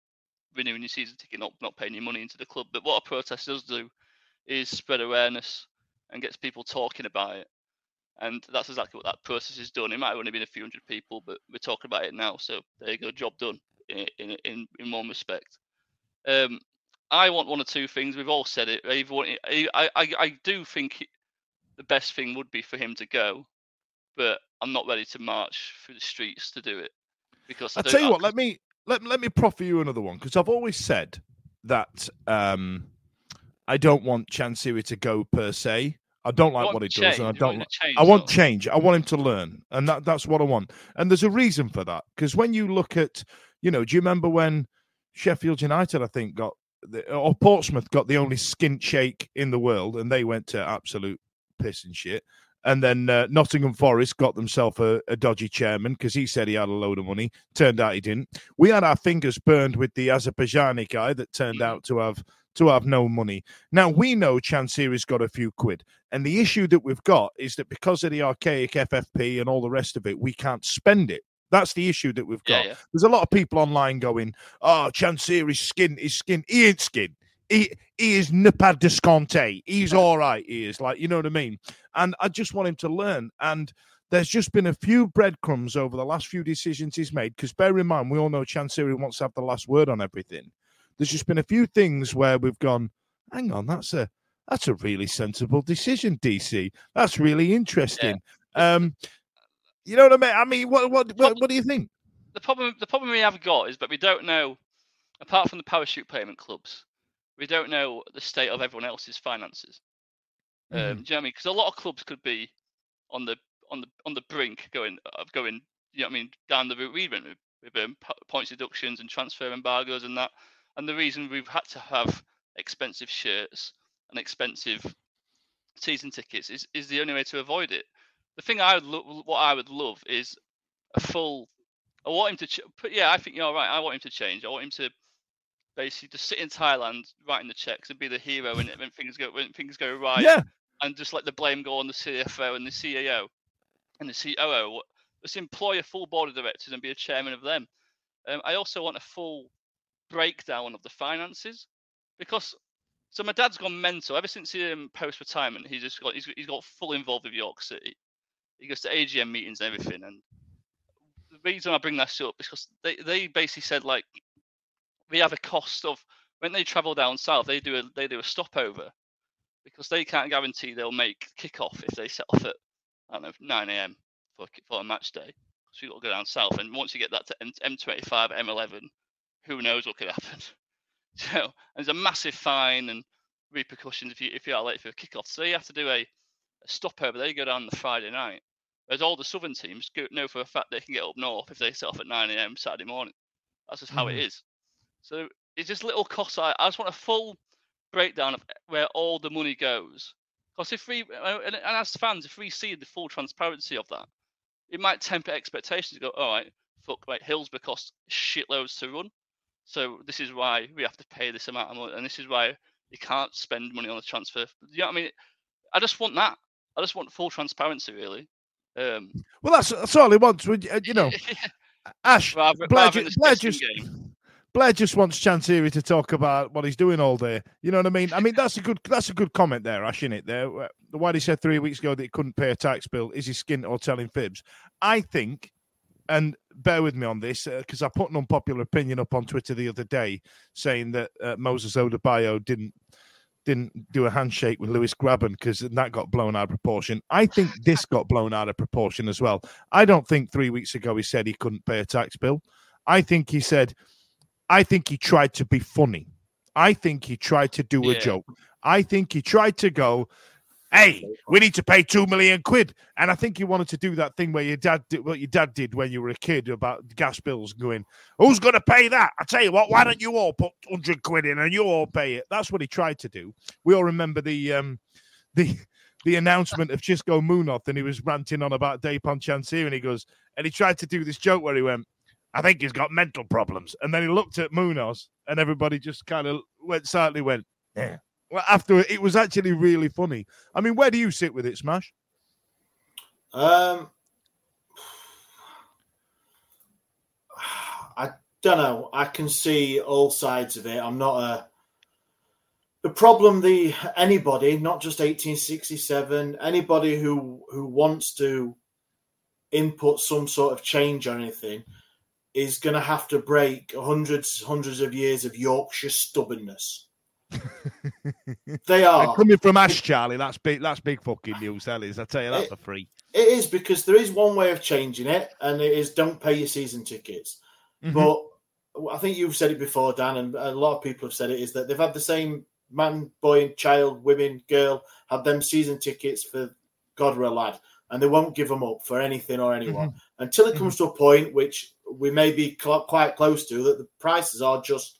renewing your season ticket, not not paying your money into the club. But what a protest does do is spread awareness and gets people talking about it. And that's exactly what that process has done. It might have only been a few hundred people, but we're talking about it now. So there you go, job done in in in, in one respect. Um, I want one or two things. We've all said it. I, I, I do think the best thing would be for him to go, but I'm not ready to march through the streets to do it because I, I tell you what. Let me let let me proffer you another one because I've always said that um, I don't want Chansiri to go per se. I don't like what he does, and I don't. Want change, I want change. I want him to learn, and that, that's what I want. And there's a reason for that because when you look at, you know, do you remember when Sheffield United, I think, got the, or Portsmouth got the only skin shake in the world, and they went to absolute piss and shit. And then uh, Nottingham Forest got themselves a, a dodgy chairman because he said he had a load of money. Turned out he didn't. We had our fingers burned with the Azerbaijani guy that turned Mm-hmm. out to have to have no money. Now we know Chansiri's got a few quid, and the issue that we've got is that because of the archaic FFP and all the rest of it, we can't spend it. That's the issue that we've got. yeah. There's a lot of people online going, "Oh, Chansiri's skin is skin. He ain't skin. He he is ne pas disconté. He's all right. He is like you know what I mean." And I just want him to learn. And there's just been a few breadcrumbs over the last few decisions he's made. Because bear in mind, we all know Chansiri wants to have the last word on everything. There's just been a few things where we've gone, hang on, that's a that's a really sensible decision, DC. That's really interesting. Um, you know what I mean? I mean, what what what, what do you think? the problem the problem we have got is that we don't know, apart from the parachute payment clubs, we don't know the state of everyone else's finances. Um, do you know what I mean? Because a lot of clubs could be on the on the on the brink going of going, you know what I mean, down the route we went with, with um, points deductions and transfer embargoes and that. And the reason we've had to have expensive shirts and expensive season tickets is, is the only way to avoid it. The thing I would lo- what I would love is a full. I want him to. Ch- but yeah, I think you're right. I want him to change. I want him to basically just sit in Thailand writing the checks and be the hero when, when things go when things go right. Yeah. And just let the blame go on the CFO and the CEO and the COO. Let's employ a full board of directors and be a chairman of them. Um, I also want a full breakdown of the finances because so my dad's gone mental ever since um, post retirement. He's just got he's, he's got full involved with York City. He goes to AGM meetings and everything. And the reason I bring that up is because they, they basically said like we have a cost of when they travel down south they do a they do a stopover because they can't guarantee they'll make kickoff if they set off at I don't know 9 a.m. for for a match day. So you got to go down south, and once you get that to M- M25, M11, who knows what could happen? So there's a massive fine and repercussions if you if you are late for a kickoff. So you have to do a, a stopover. They go down the Friday night. Whereas all the southern teams know for a fact they can get up north if they set off at 9 a.m. Saturday morning. That's just how it Mhm. is. So it's just little costs. I, I just want a full breakdown of where all the money goes. Because if we uh, and, and as fans, if we see the full transparency of that, it might temper expectations. Go, all right, fuck, right, Hillsborough costs shitloads to run, so this is why we have to pay this amount of money, and this is why you can't spend money on the transfer. You know what I mean? I just want that. I just want full transparency, really. Um, Well, that's that's all he wants. you- uh, You know, Ash rather, Blair, rather ju- than Blair just. Blair just wants Chansiri to talk about what he's doing all day. You know what I mean? I mean that's a good that's a good comment there, Ash, in it there. the Why he said three weeks ago that he couldn't pay a tax bill. Is he skint or telling fibs? I think, and bear with me on this because I put an unpopular opinion up on Twitter the other day saying that uh, Moses Odubajo didn't didn't do a handshake with Lewis Grabban because that got blown out of proportion. I think this got blown out of proportion as well. I don't think three weeks ago he said he couldn't pay a tax bill. I think he said, I think he tried to be funny. I think he tried to do a joke. I think he tried to go, hey, we need to pay two million quid. And I think he wanted to do that thing where your dad did what your dad did when you were a kid about gas bills going, who's going to pay that? I tell you what, why don't you all put 100 quid in and you all pay it? That's what he tried to do. We all remember the, um, the, the announcement of Xisco Munoz and he was ranting on about Dejphon Chansiri and he goes, and he tried to do this joke where he went, I think he's got mental problems. And then he looked at Munoz and everybody just kind of went silently went, yeah. After it was actually really funny. I mean, where do you sit with it, Smash? Um, I don't know. I can see all sides of it. I'm not a. The problem, the anybody, not just 1867, anybody who who wants to input some sort of change or anything, is going to have to break hundreds, hundreds of years of Yorkshire stubbornness. They And are. coming from Ash Charlie, that's big. That's big fucking news. That is. I tell you, that It- for free. It is because there is one way of changing it, and it is don't pay your season tickets. Mhm. But I think you've said it before, Dan, and a lot of people have said it. Is that they've had the same man, boy, and child, women, girl, had them season tickets for God or a lad, and they won't give them up for anything or anyone until it comes to a point which we may be cl- quite close to that the prices are just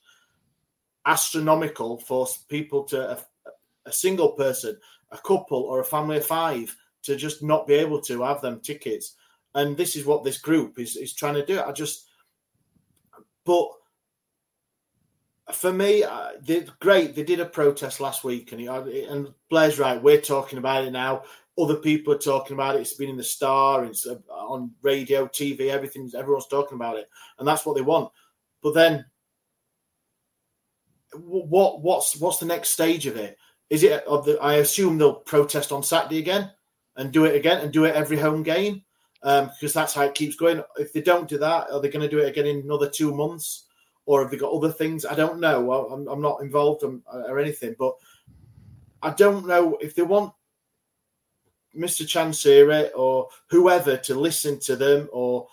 astronomical for people to a, a single person, a couple, or a family of five to just not be able to have them tickets. And this is what this group is is trying to do. I just, but for me, they, great. They did a protest last week, and uh, and Blair's right. We're talking about it now. Other people are talking about it. It's been in the Star, it's uh, on radio, TV, everything. Everyone's talking about it, and that's what they want. But then, what what's what's the next stage of it? Is it? Of the, I assume they'll protest on Saturday again and do it again and do it every home game um, because that's how it keeps going. If they don't do that, are they going to do it again in another two months, or have they got other things? I don't know. Well, I'm, I'm not involved um, or anything, but I don't know if they want Mr. Chansiri or whoever to listen to them or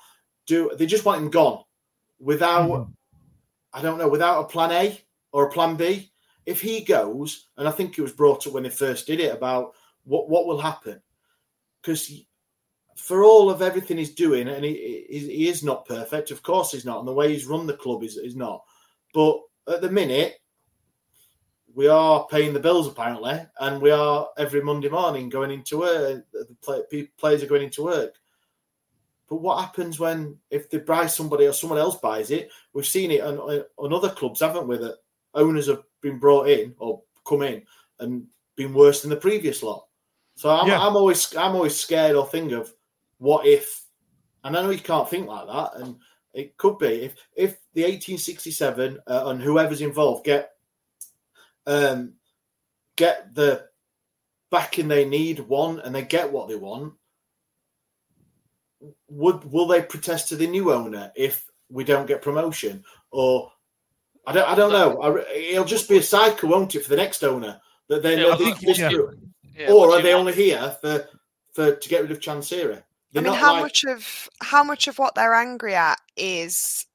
do. They just want him gone without. I don't know without a plan A or a plan B. If he goes, and I think it was brought up when they first did it about what what will happen, because for all of everything he's doing, and he, he he is not perfect. Of course, he's not, and the way he's run the club is is not. But at the minute, we are paying the bills apparently, and we are every Monday morning going into work. The play, players are going into work. But what happens when if they buy somebody or someone else buys it? We've seen it on, on other clubs, haven't we? That owners have been brought in or come in and been worse than the previous lot. So I'm, Yeah. I'm always I'm always scared or think of what if, and I know you can't think like that, and it could be if if the 1867 uh, and whoever's involved get um get the backing they need one and they get what they want would will they protest to the new owner if we don't get promotion or I don't I don't know. I, it'll just be a cycle won't it for the next owner that they Yeah, know this, think- this yeah. Yeah, or are they want- only here for for to get rid of Chansiri? I They're mean, how like- much of how much of what they're angry at is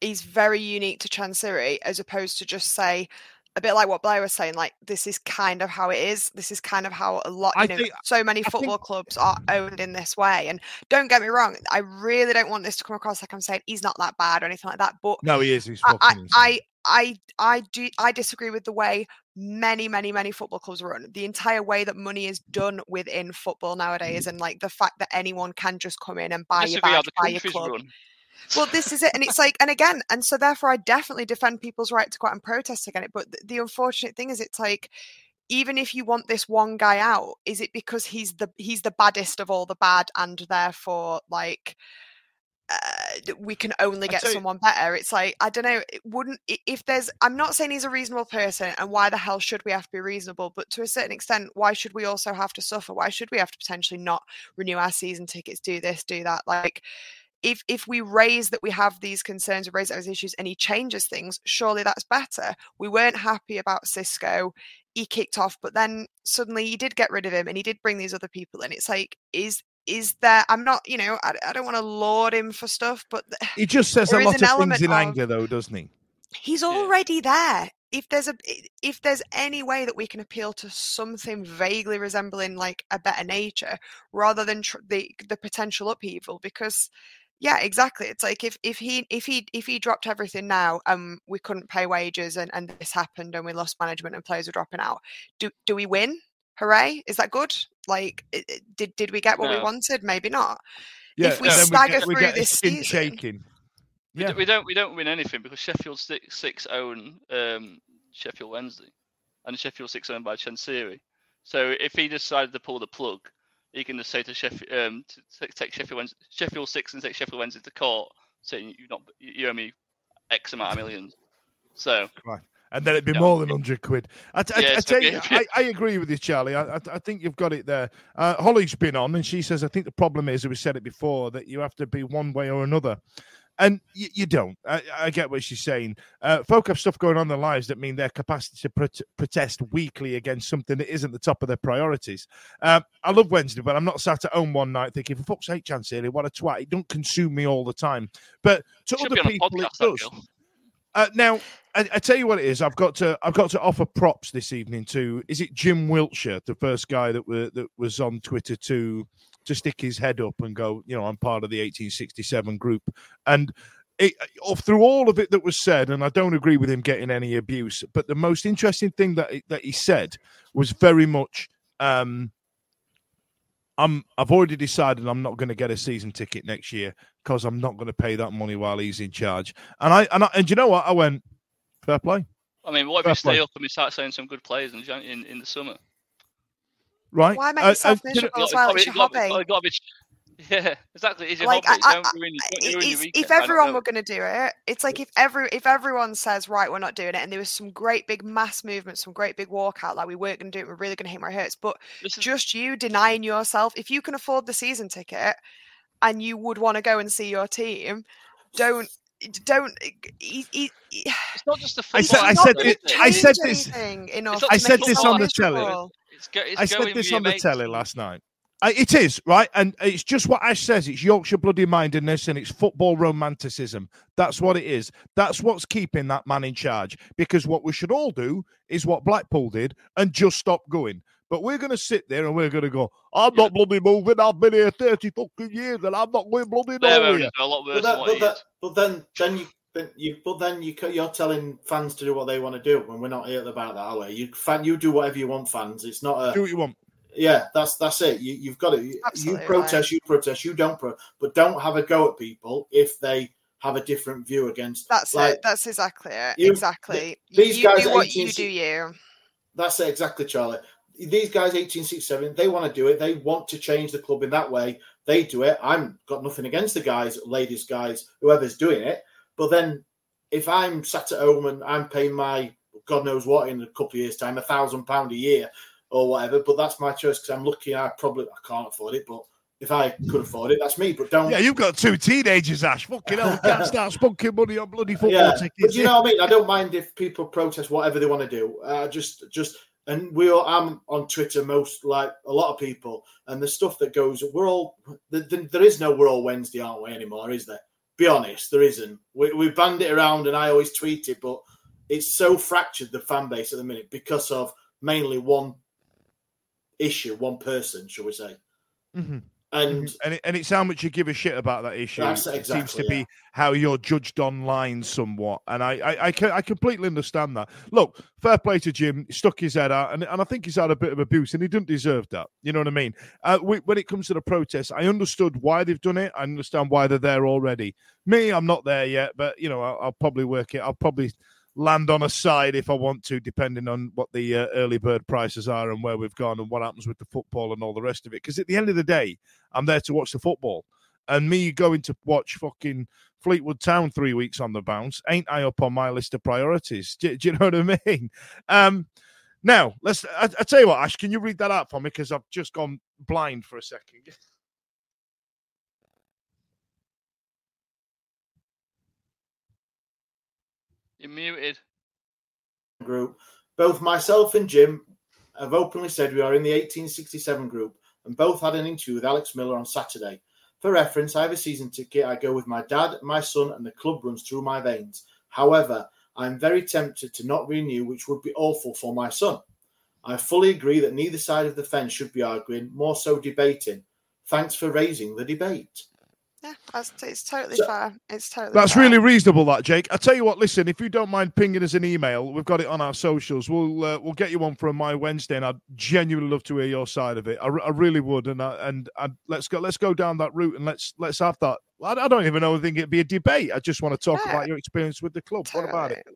is very unique to Chansiri, as opposed to just say a bit like what Blair was saying, like this is kind of how it is. This is kind of how a lot, I you know, think- so many I think- football clubs are owned in this way. And don't get me wrong, I really don't want this to come across like I'm saying he's not that bad or anything like that. But No, he is. He's I. I. I, I, I do, I disagree with the way many, many, many football clubs run. The entire way that money is done within football nowadays, mm. and like the fact that anyone can just come in and buy your buy your club. run. Well, this is it, and it's like, and again, and so therefore, I definitely defend people's right to go out and protest against it. But the, the unfortunate thing is, it's like, even if you want this one guy out, is it because he's the he's the baddest of all the bad, and therefore, like, uh, we can only get someone better? It's like I don't know. It wouldn't if there's. I'm not saying he's a reasonable person, and why the hell should we have to be reasonable? But to a certain extent, why should we also have to suffer? Why should we have to potentially not renew our season tickets? Do this, do that, like if if we raise that we have these concerns or raise those issues and he changes things, surely that's better. We weren't happy about Xisco. He kicked off, but then suddenly he did get rid of him and he did bring these other people in. It's like, is is there I'm not, you know, I, I don't want to laud him for stuff, but He just says a lot of things element in of- anger, though, doesn't he? he's already there. If there's a i- if there's any way that we can appeal to something vaguely resembling like a better nature rather than tr- the the potential upheaval because yeah exactly it's like if if he if he if he dropped everything now um we couldn't pay wages and and this happened and we lost management and players were dropping out do do we win? Hooray is that good? Like i- i- did did we get what we wanted? Maybe not. Yeah, if we and then stagger get, we through get this skin season shaking. We, Yeah, d- we don't we don't win anything because Sheffield Six, six own um, Sheffield Wednesday, and Sheffield Six owned by Chansiri. So if he decided to pull the plug, he can just say to Sheffield um, to take- Sheffield Wednesday, Sheffield Six and take Sheffield Wednesday to court, saying you not you owe me X amount of millions. So Right and then it'd be Yeah. more than hundred quid. I, t- I- Yeah, I tell you. I, I agree with you, Charlie. I, I, think you've got it there. Uh, Holly's been on, and she says, I think the problem is, we said it before, that you have to be one way or another. And you, you don't. I, I, get what she's saying. Uh, folk have stuff going on in their lives that mean their capacity to pro- protest weekly against something that isn't the top of their priorities. Um, I love Wednesday, but I'm not sat at home one night thinking, for fuck's sake, Chance what a twat. It don't consume me all the time. But to other people, podcast, it does. Uh, now, I, I, tell you what it is. I've got to I've got to offer props this evening to is it Jim Wiltshire, the first guy that were that was on Twitter to to stick his head up and go, you know, I'm part of the 1867 group. And it, through all of it that was said, and I don't agree with him getting any abuse, but the most interesting thing that that he said was very much, um, I'm I've already decided I'm not going to get a season ticket next year because I'm not going to pay that money while he's in charge. And I and I, and you know what? I went fair play. I mean, what if Fair you stay play. up and we start saying some good players in in, in the summer? Right? Why make yourself uh, miserable as well? It's your hobby. Yeah, exactly. It's like, I, I, if everyone were going to do it, it's like if every if everyone says right, we're not doing it, and there was some great big mass movement, some great big walkout, like we weren't going to do it, we're really going to hit my hurts. But is... just you denying yourself, if you can afford the season ticket, and you would want to go and see your team, don't don't. He, he, it's not just the I said, I said, this, I said this. I said this on the telly. It's go, it's I said this on the telly last night. I, it is right, and it's just what Ash says. It's Yorkshire bloody mindedness and it's football romanticism. That's what it is. That's what's keeping that man in charge. Because what we should all do is what Blackpool did and just stop going. But we're going to sit there and we're going to go. I'm not bloody moving. I've been here thirty fucking years, and I'm not going bloody nowhere. A lot worse but, that, but, that, but then, then you but you, but then you, you're telling fans to do what they want to do when we're not here about that, are we? You fan, you do whatever you want, fans. It's not a do what you want. Yeah, that's that's it. You, have got to. Absolutely you protest, right. you protest, you don't pro, but don't have a go at people if they have a different view against. That's like, it. That's exactly it. You, exactly. These you guys, do what 18, you do, you. That's it, exactly, Charlie. These guys, 1867, they want to do it. They want to change the club in that way. They do it. I'm got nothing against the guys, ladies, guys, whoever's doing it but then if I'm sat at home and I'm paying my God knows what in a couple of years' time, a thousand pound a year or whatever, but that's my choice because I'm lucky. I probably I can't afford it, but if I could afford it, that's me. But don't. Yeah, you've got two teenagers, Ash. Fucking hell, can't start spunking money on bloody football yeah. tickets. But you know what I mean? I don't mind if people protest whatever they want to do. Uh, just, just, and we all. I'm on Twitter most like a lot of people, and the stuff that goes. We're all. The, the, there is no. We're all Wednesday, aren't we anymore? Is there? Be honest, there isn't. We, we band it around and I always tweet it, but it's so fractured, the fan base at the minute, because of mainly one issue, one person, shall we say. Mm-hmm. And, mm-hmm. and, it, and it's how much you give a shit about that issue. Exactly, it seems to yeah. be how you're judged online somewhat, and I I, I, can, I completely understand that. Look, fair play to Jim. He stuck his head out, and, and I think he's had a bit of abuse, and he didn't deserve that. You know what I mean? Uh, we, when it comes to the protests, I understood why they've done it. I understand why they're there already. Me, I'm not there yet, but you know, I'll, I'll probably work it. I'll probably land on a side if I want to, depending on what the uh, early bird prices are and where we've gone and what happens with the football and all the rest of it. Because at the end of the day, I'm there to watch the football. And me going to watch fucking Fleetwood Town three weeks on the bounce ain't I up on my list of priorities? Do, do you know what I mean? Um, now, let's. I, I tell you what, Ash, can you read that out for me? Because I've just gone blind for a second. You're muted. Group. Both myself and Jim have openly said we are in the 1867 group and both had an interview with Alex Miller on Saturday. For reference, I have a season ticket. I go with my dad, my son, and the club runs through my veins. However, I am very tempted to not renew, which would be awful for my son. I fully agree that neither side of the fence should be arguing, more so debating. Thanks for raising the debate. Yeah, that's, it's totally so, fair. It's totally. That's fair. really reasonable, that Jake. I tell you what. Listen, if you don't mind pinging us an email, we've got it on our socials. We'll uh, we'll get you one for my Wednesday, and I'd genuinely love to hear your side of it. I, I really would, and I, and I'd, let's go let's go down that route and let's let's have that. I, I don't even know. I think it'd be a debate. I just want to talk yeah. about your experience with the club. Totally. What about it?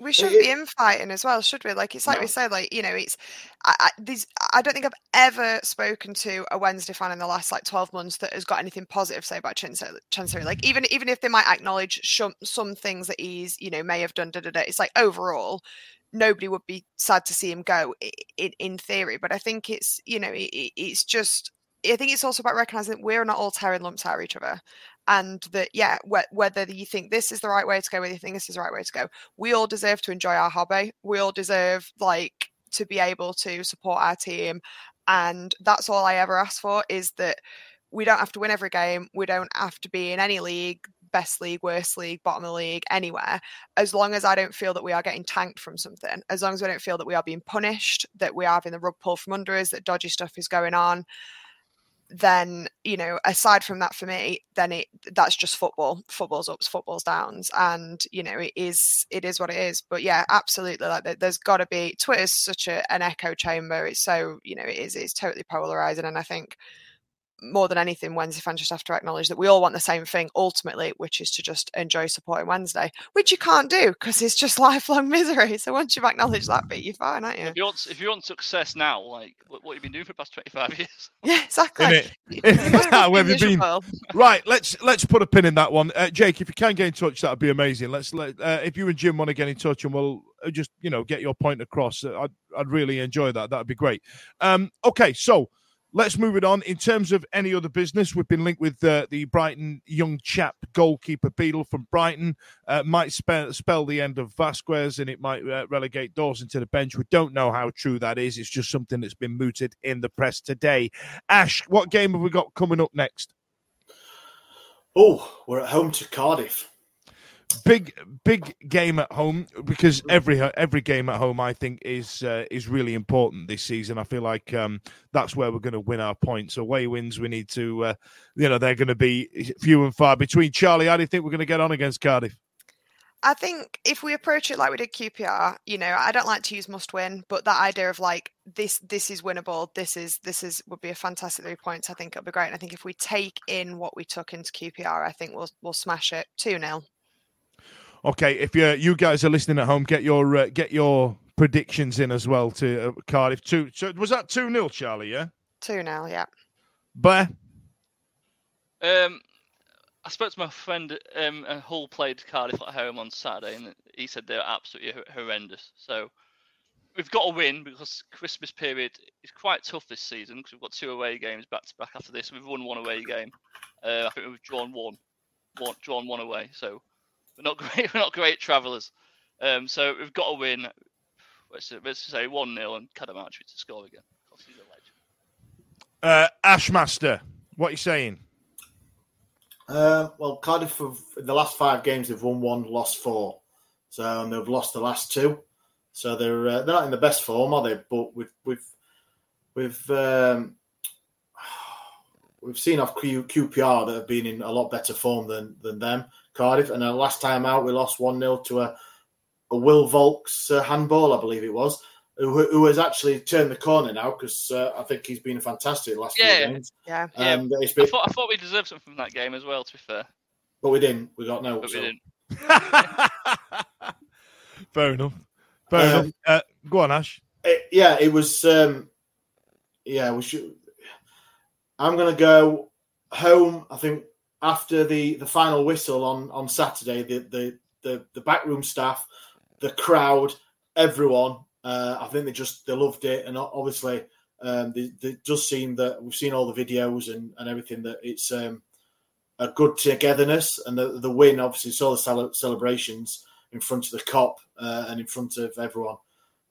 We shouldn't be infighting as well, should we? Like it's like no. we say, like you know, it's I, I, these. I don't think I've ever spoken to a Wednesday fan in the last like twelve months that has got anything positive to say about Chansiri. Like even even if they might acknowledge some some things that he's you know may have done, da, da, da, it's like overall, nobody would be sad to see him go in, in theory. But I think it's you know it, it's just I think it's also about recognizing that we're not all tearing lumps out of each other, and that yeah, wh- whether you think this is the right way to go, whether you think this is the right way to go, we all deserve to enjoy our hobby. We all deserve like to be able to support our team, and that's all I ever ask for is that we don't have to win every game. We don't have to be in any league best league, worst league, bottom of the league, anywhere, as long as I don't feel that we are getting tanked from something, as long as we don't feel that we are being punished, that we are having the rug pulled from under us, that dodgy stuff is going on, then you know aside from that for me then it that's just football football's ups football's downs and you know it is it is what it is. But yeah absolutely like there's got to be twitter's such a, an echo chamber it's so you know it is it's totally polarizing and i think more than anything, Wednesday fans just have to acknowledge that we all want the same thing ultimately, which is to just enjoy supporting Wednesday, which you can't do because it's just lifelong misery. So once you've acknowledged that bit, you're fine, aren't you? If you want, if you want success now, like what, what you've been doing for the past twenty five years. Yeah, exactly. Where have you been? Right, let's let's put a pin in that one, uh, Jake. If you can get in touch, that'd be amazing. Let's let uh, if you and Jim want to get in touch, and we'll uh, just you know get your point across. Uh, I'd I'd really enjoy that. That'd be great. Um, okay, so let's move it on. In terms of any other business, we've been linked with uh, the Brighton young chap goalkeeper Beadle from Brighton. Uh, might spell, spell the end of Vasquez and it might uh, relegate Dawson to the bench. We don't know how true that is. It's just something that's been mooted in the press today. Ash, what game have we got coming up next? Oh, we're at home to Cardiff big big game at home because every every game at home I think is uh, is really important this season. I feel like um, that's where we're going to win our points. Away wins, we need to, uh, you know, they're going to be few and far between. Charlie, how do you think we're going to get on against Cardiff? I think if we approach it like we did QPR, you know, I don't like to use must win, but that idea of like this this is winnable, this is this is would be a fantastic three points. I think it'll be great. And I think if we take in what we took into QPR, I think we'll we'll smash it two 0 Okay, if you you guys are listening at home, get your uh, get your predictions in as well to uh, Cardiff. Two, so was that two 0 Charlie? Yeah, two 0 Yeah. But um, I spoke to my friend um, Hull played Cardiff at home on Saturday, and he said they were absolutely horrendous. So we've got to win because Christmas period is quite tough this season because we've got two away games back to back after this. We've won one away game. Uh, I think we've drawn one, one, drawn one away. So we're not great. We're not great travellers. Um, so we've got to win. Let's, let's say one 0 and Cadamarteri to score again. He's a legend. Uh, Ashmaster, what are you saying? Uh, well, Cardiff have in the last five games they've won one, lost four, so and they've lost the last two. So they're uh, they're not in the best form, are they? But we've we've we've um, we've seen off Q, QPR that have been in a lot better form than than them. Cardiff, and the last time out we lost one 0 to a, a Will Vaulks uh, handball, I believe it was, who, who, has actually turned the corner now because uh, I think he's been fantastic the last yeah. few games. Yeah, yeah. Um, been... I, thought, I thought we deserved something from that game as well. To be fair, but we didn't. We got no. But so. we didn't. Fair enough. Fair um, enough. Uh, go on, Ash. It, yeah, it was. Um, yeah, we should. I'm going to go home. I think after the the final whistle on on Saturday, the the the, the backroom staff, the crowd, everyone, uh, I think they just they loved it, and obviously um, they, they just seen that we've seen all the videos and, and everything that it's um, a good togetherness, and the the win obviously saw the celebrations in front of the Kop uh, and in front of everyone.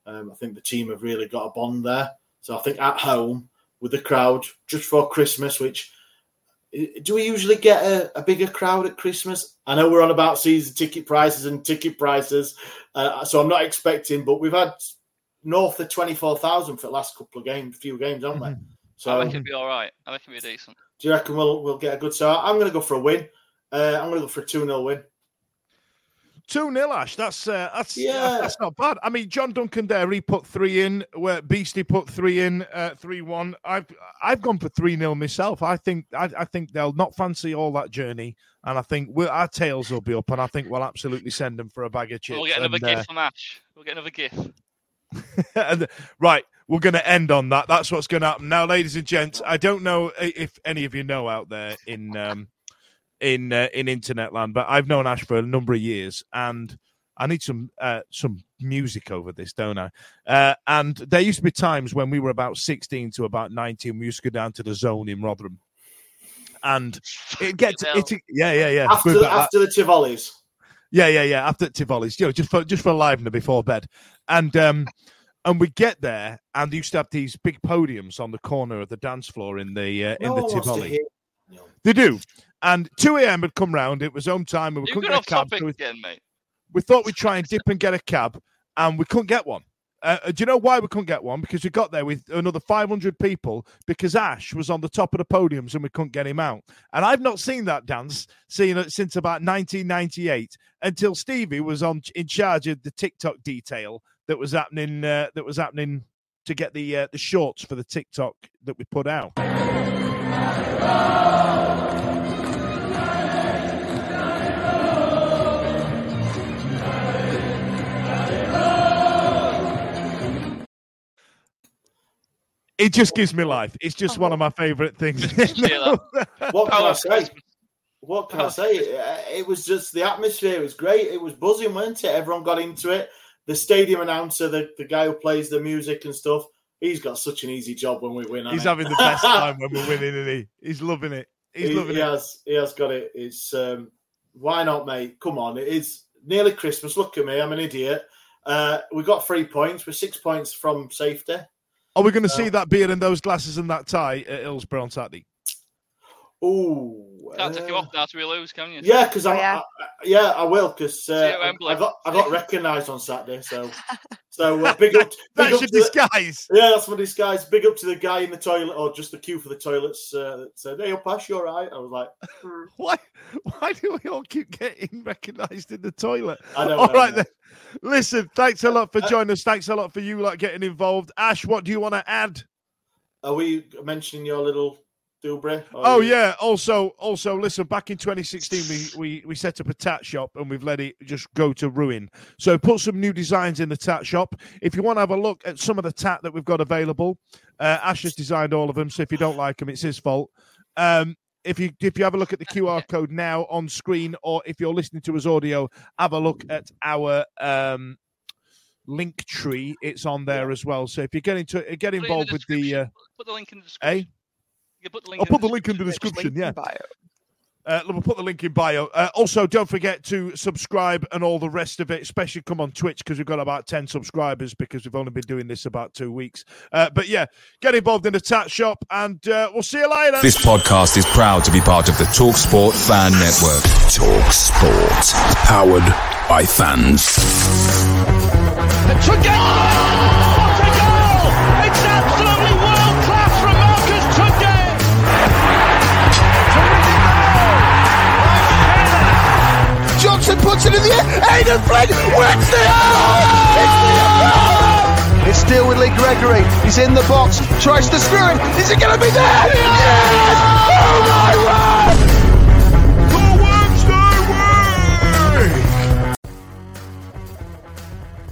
Um, I think the team have really got a bond there. So I think at home with the crowd just for Christmas, which do we usually get a, a, bigger crowd at Christmas? I know we're on about season ticket prices and ticket prices, uh, so I'm not expecting, but we've had north of 24,000 for the last couple of games, few games, haven't we? So I reckon it'll be all right. I reckon it'll be decent. Do you reckon we'll, we'll get a good start? I'm going to go for a win. Uh, I'm going to go for a 2 0 win. Two nil, Ash. That's uh, that's yeah. that's not bad. I mean, John Duncan there, he put three in. Where Beastie put three in, uh, three one. I've I've gone for three nil myself. I think I, I think they'll not fancy all that journey, and I think we'll, our tails will be up, and I think we'll absolutely send them for a bag of chips. We'll get another and, gift uh, from Ash. We'll get another gift. and, right, we're going to end on that. That's what's going to happen now, ladies and gents. I don't know if any of you know out there in um, in uh, in internet land, but I've known Ash for a number of years, and I need some uh, some music over this, don't I? Uh, and there used to be times when we were about sixteen to about nineteen, we used to go down to the zone in Rotherham, and it gets Hell. it. Yeah, yeah, yeah. After, We've that. after the Tivoli's. Yeah, yeah, yeah. After the Tivoli's, you know, just for just for livener before bed, and um, and we get there, and they used to have these big podiums on the corner of the dance floor in the uh, in No the one wants to Tivoli. Hear- They do, and two a.m. had come round. It was home time, and we You couldn't got get a cab. topic So we, again, mate. we thought we'd try and dip and get a cab, and we couldn't get one. Uh, do you know why we couldn't get one? Because we got there with another 500 people because Ash was on the top of the podiums and we couldn't get him out. And I've not seen that dance seen it since about 1998 until Stevie was on in charge of the TikTok detail that was happening. Uh, that was happening to get the uh, the shorts for the TikTok that we put out. It just gives me life. It's just one of my favorite things. What can I say? What can I say? It was just the atmosphere was great. It was buzzing, wasn't it? Everyone got into it. The stadium announcer, the, the guy who plays the music and stuff, he's got such an easy job when we win. He's hasn't having the best time when we're winning, isn't he? He's loving it. He's he, loving he it. has he has got it. It's um, why not, mate? Come on, it is nearly Christmas. Look at me, I'm an idiot. Uh, we got three points. We're six points from safety. Are we going to Uh, see that beer and those glasses and that tie at Hillsborough on Saturday? Ooh, Can't take you uh, off now till we lose, can you? Yeah, because I, yeah. I, yeah, I will because uh, I, I got I got recognised on Saturday, so so uh, big up, big That's up your to the, disguise. yeah, that's my disguise. Big up to the guy in the toilet or just the queue for the toilets uh, that said, "Hey, pass you all right?" I was like, "Hmm." Why? Why do we all keep getting recognised in the toilet? I don't All know, right mate. then. Listen, thanks a lot for Uh, joining us. Thanks a lot for you like getting involved. Ash, what do you want to add? Are we mentioning your little Dubry? Oh you- yeah. Also, also listen. Back in 2016, we, we we set up a tat shop and we've let it just go to ruin. So put some new designs in the tat shop. If you want to have a look at some of the tat that we've got available, uh, Ash has designed all of them. So if you don't like them, it's his fault. Um, if you if you have a look at the QR code now on screen, or if you're listening to us audio, have a look at our um, link tree. It's on there as well. So if you get into get Put it in involved with the uh. Put the link in the description. eh, You put the link I'll put the link in the description. Yeah. Uh, we'll put the link in bio. Uh, also, don't forget to subscribe and all the rest of it, especially come on Twitch because we've got about 10 subscribers because we've only been doing this about two weeks. Uh, but yeah, get involved in the tat shop and uh, we'll see you later. This podcast is proud to be part of the TalkSport Fan Network. TalkSport. Powered by fans. To get What a goal! It's absolutely Johnson puts it in the air. Aden Flint wins the It's still with Lee Gregory. He's in the box. Tries to screw it. Is it going to be there? Yes! Oh my word!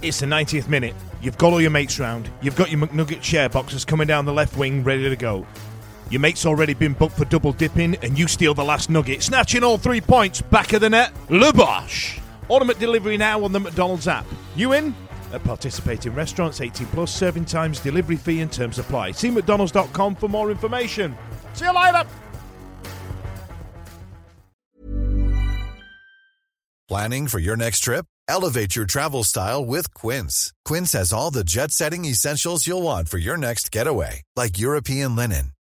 It's the 90th minute. You've got all your mates round. You've got your McNugget share boxes coming down the left wing ready to go. Your mate's already been booked for double dipping, and you steal the last nugget, snatching all three points back of the net. Bosch. Automatic delivery now on the McDonald's app. You in? At participating restaurants, 18 plus, serving times, delivery fee, and terms apply. See McDonald's.com for more information. See you later. Planning for your next trip? Elevate your travel style with Quince. Quince has all the jet setting essentials you'll want for your next getaway, like European linen,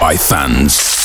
by fans.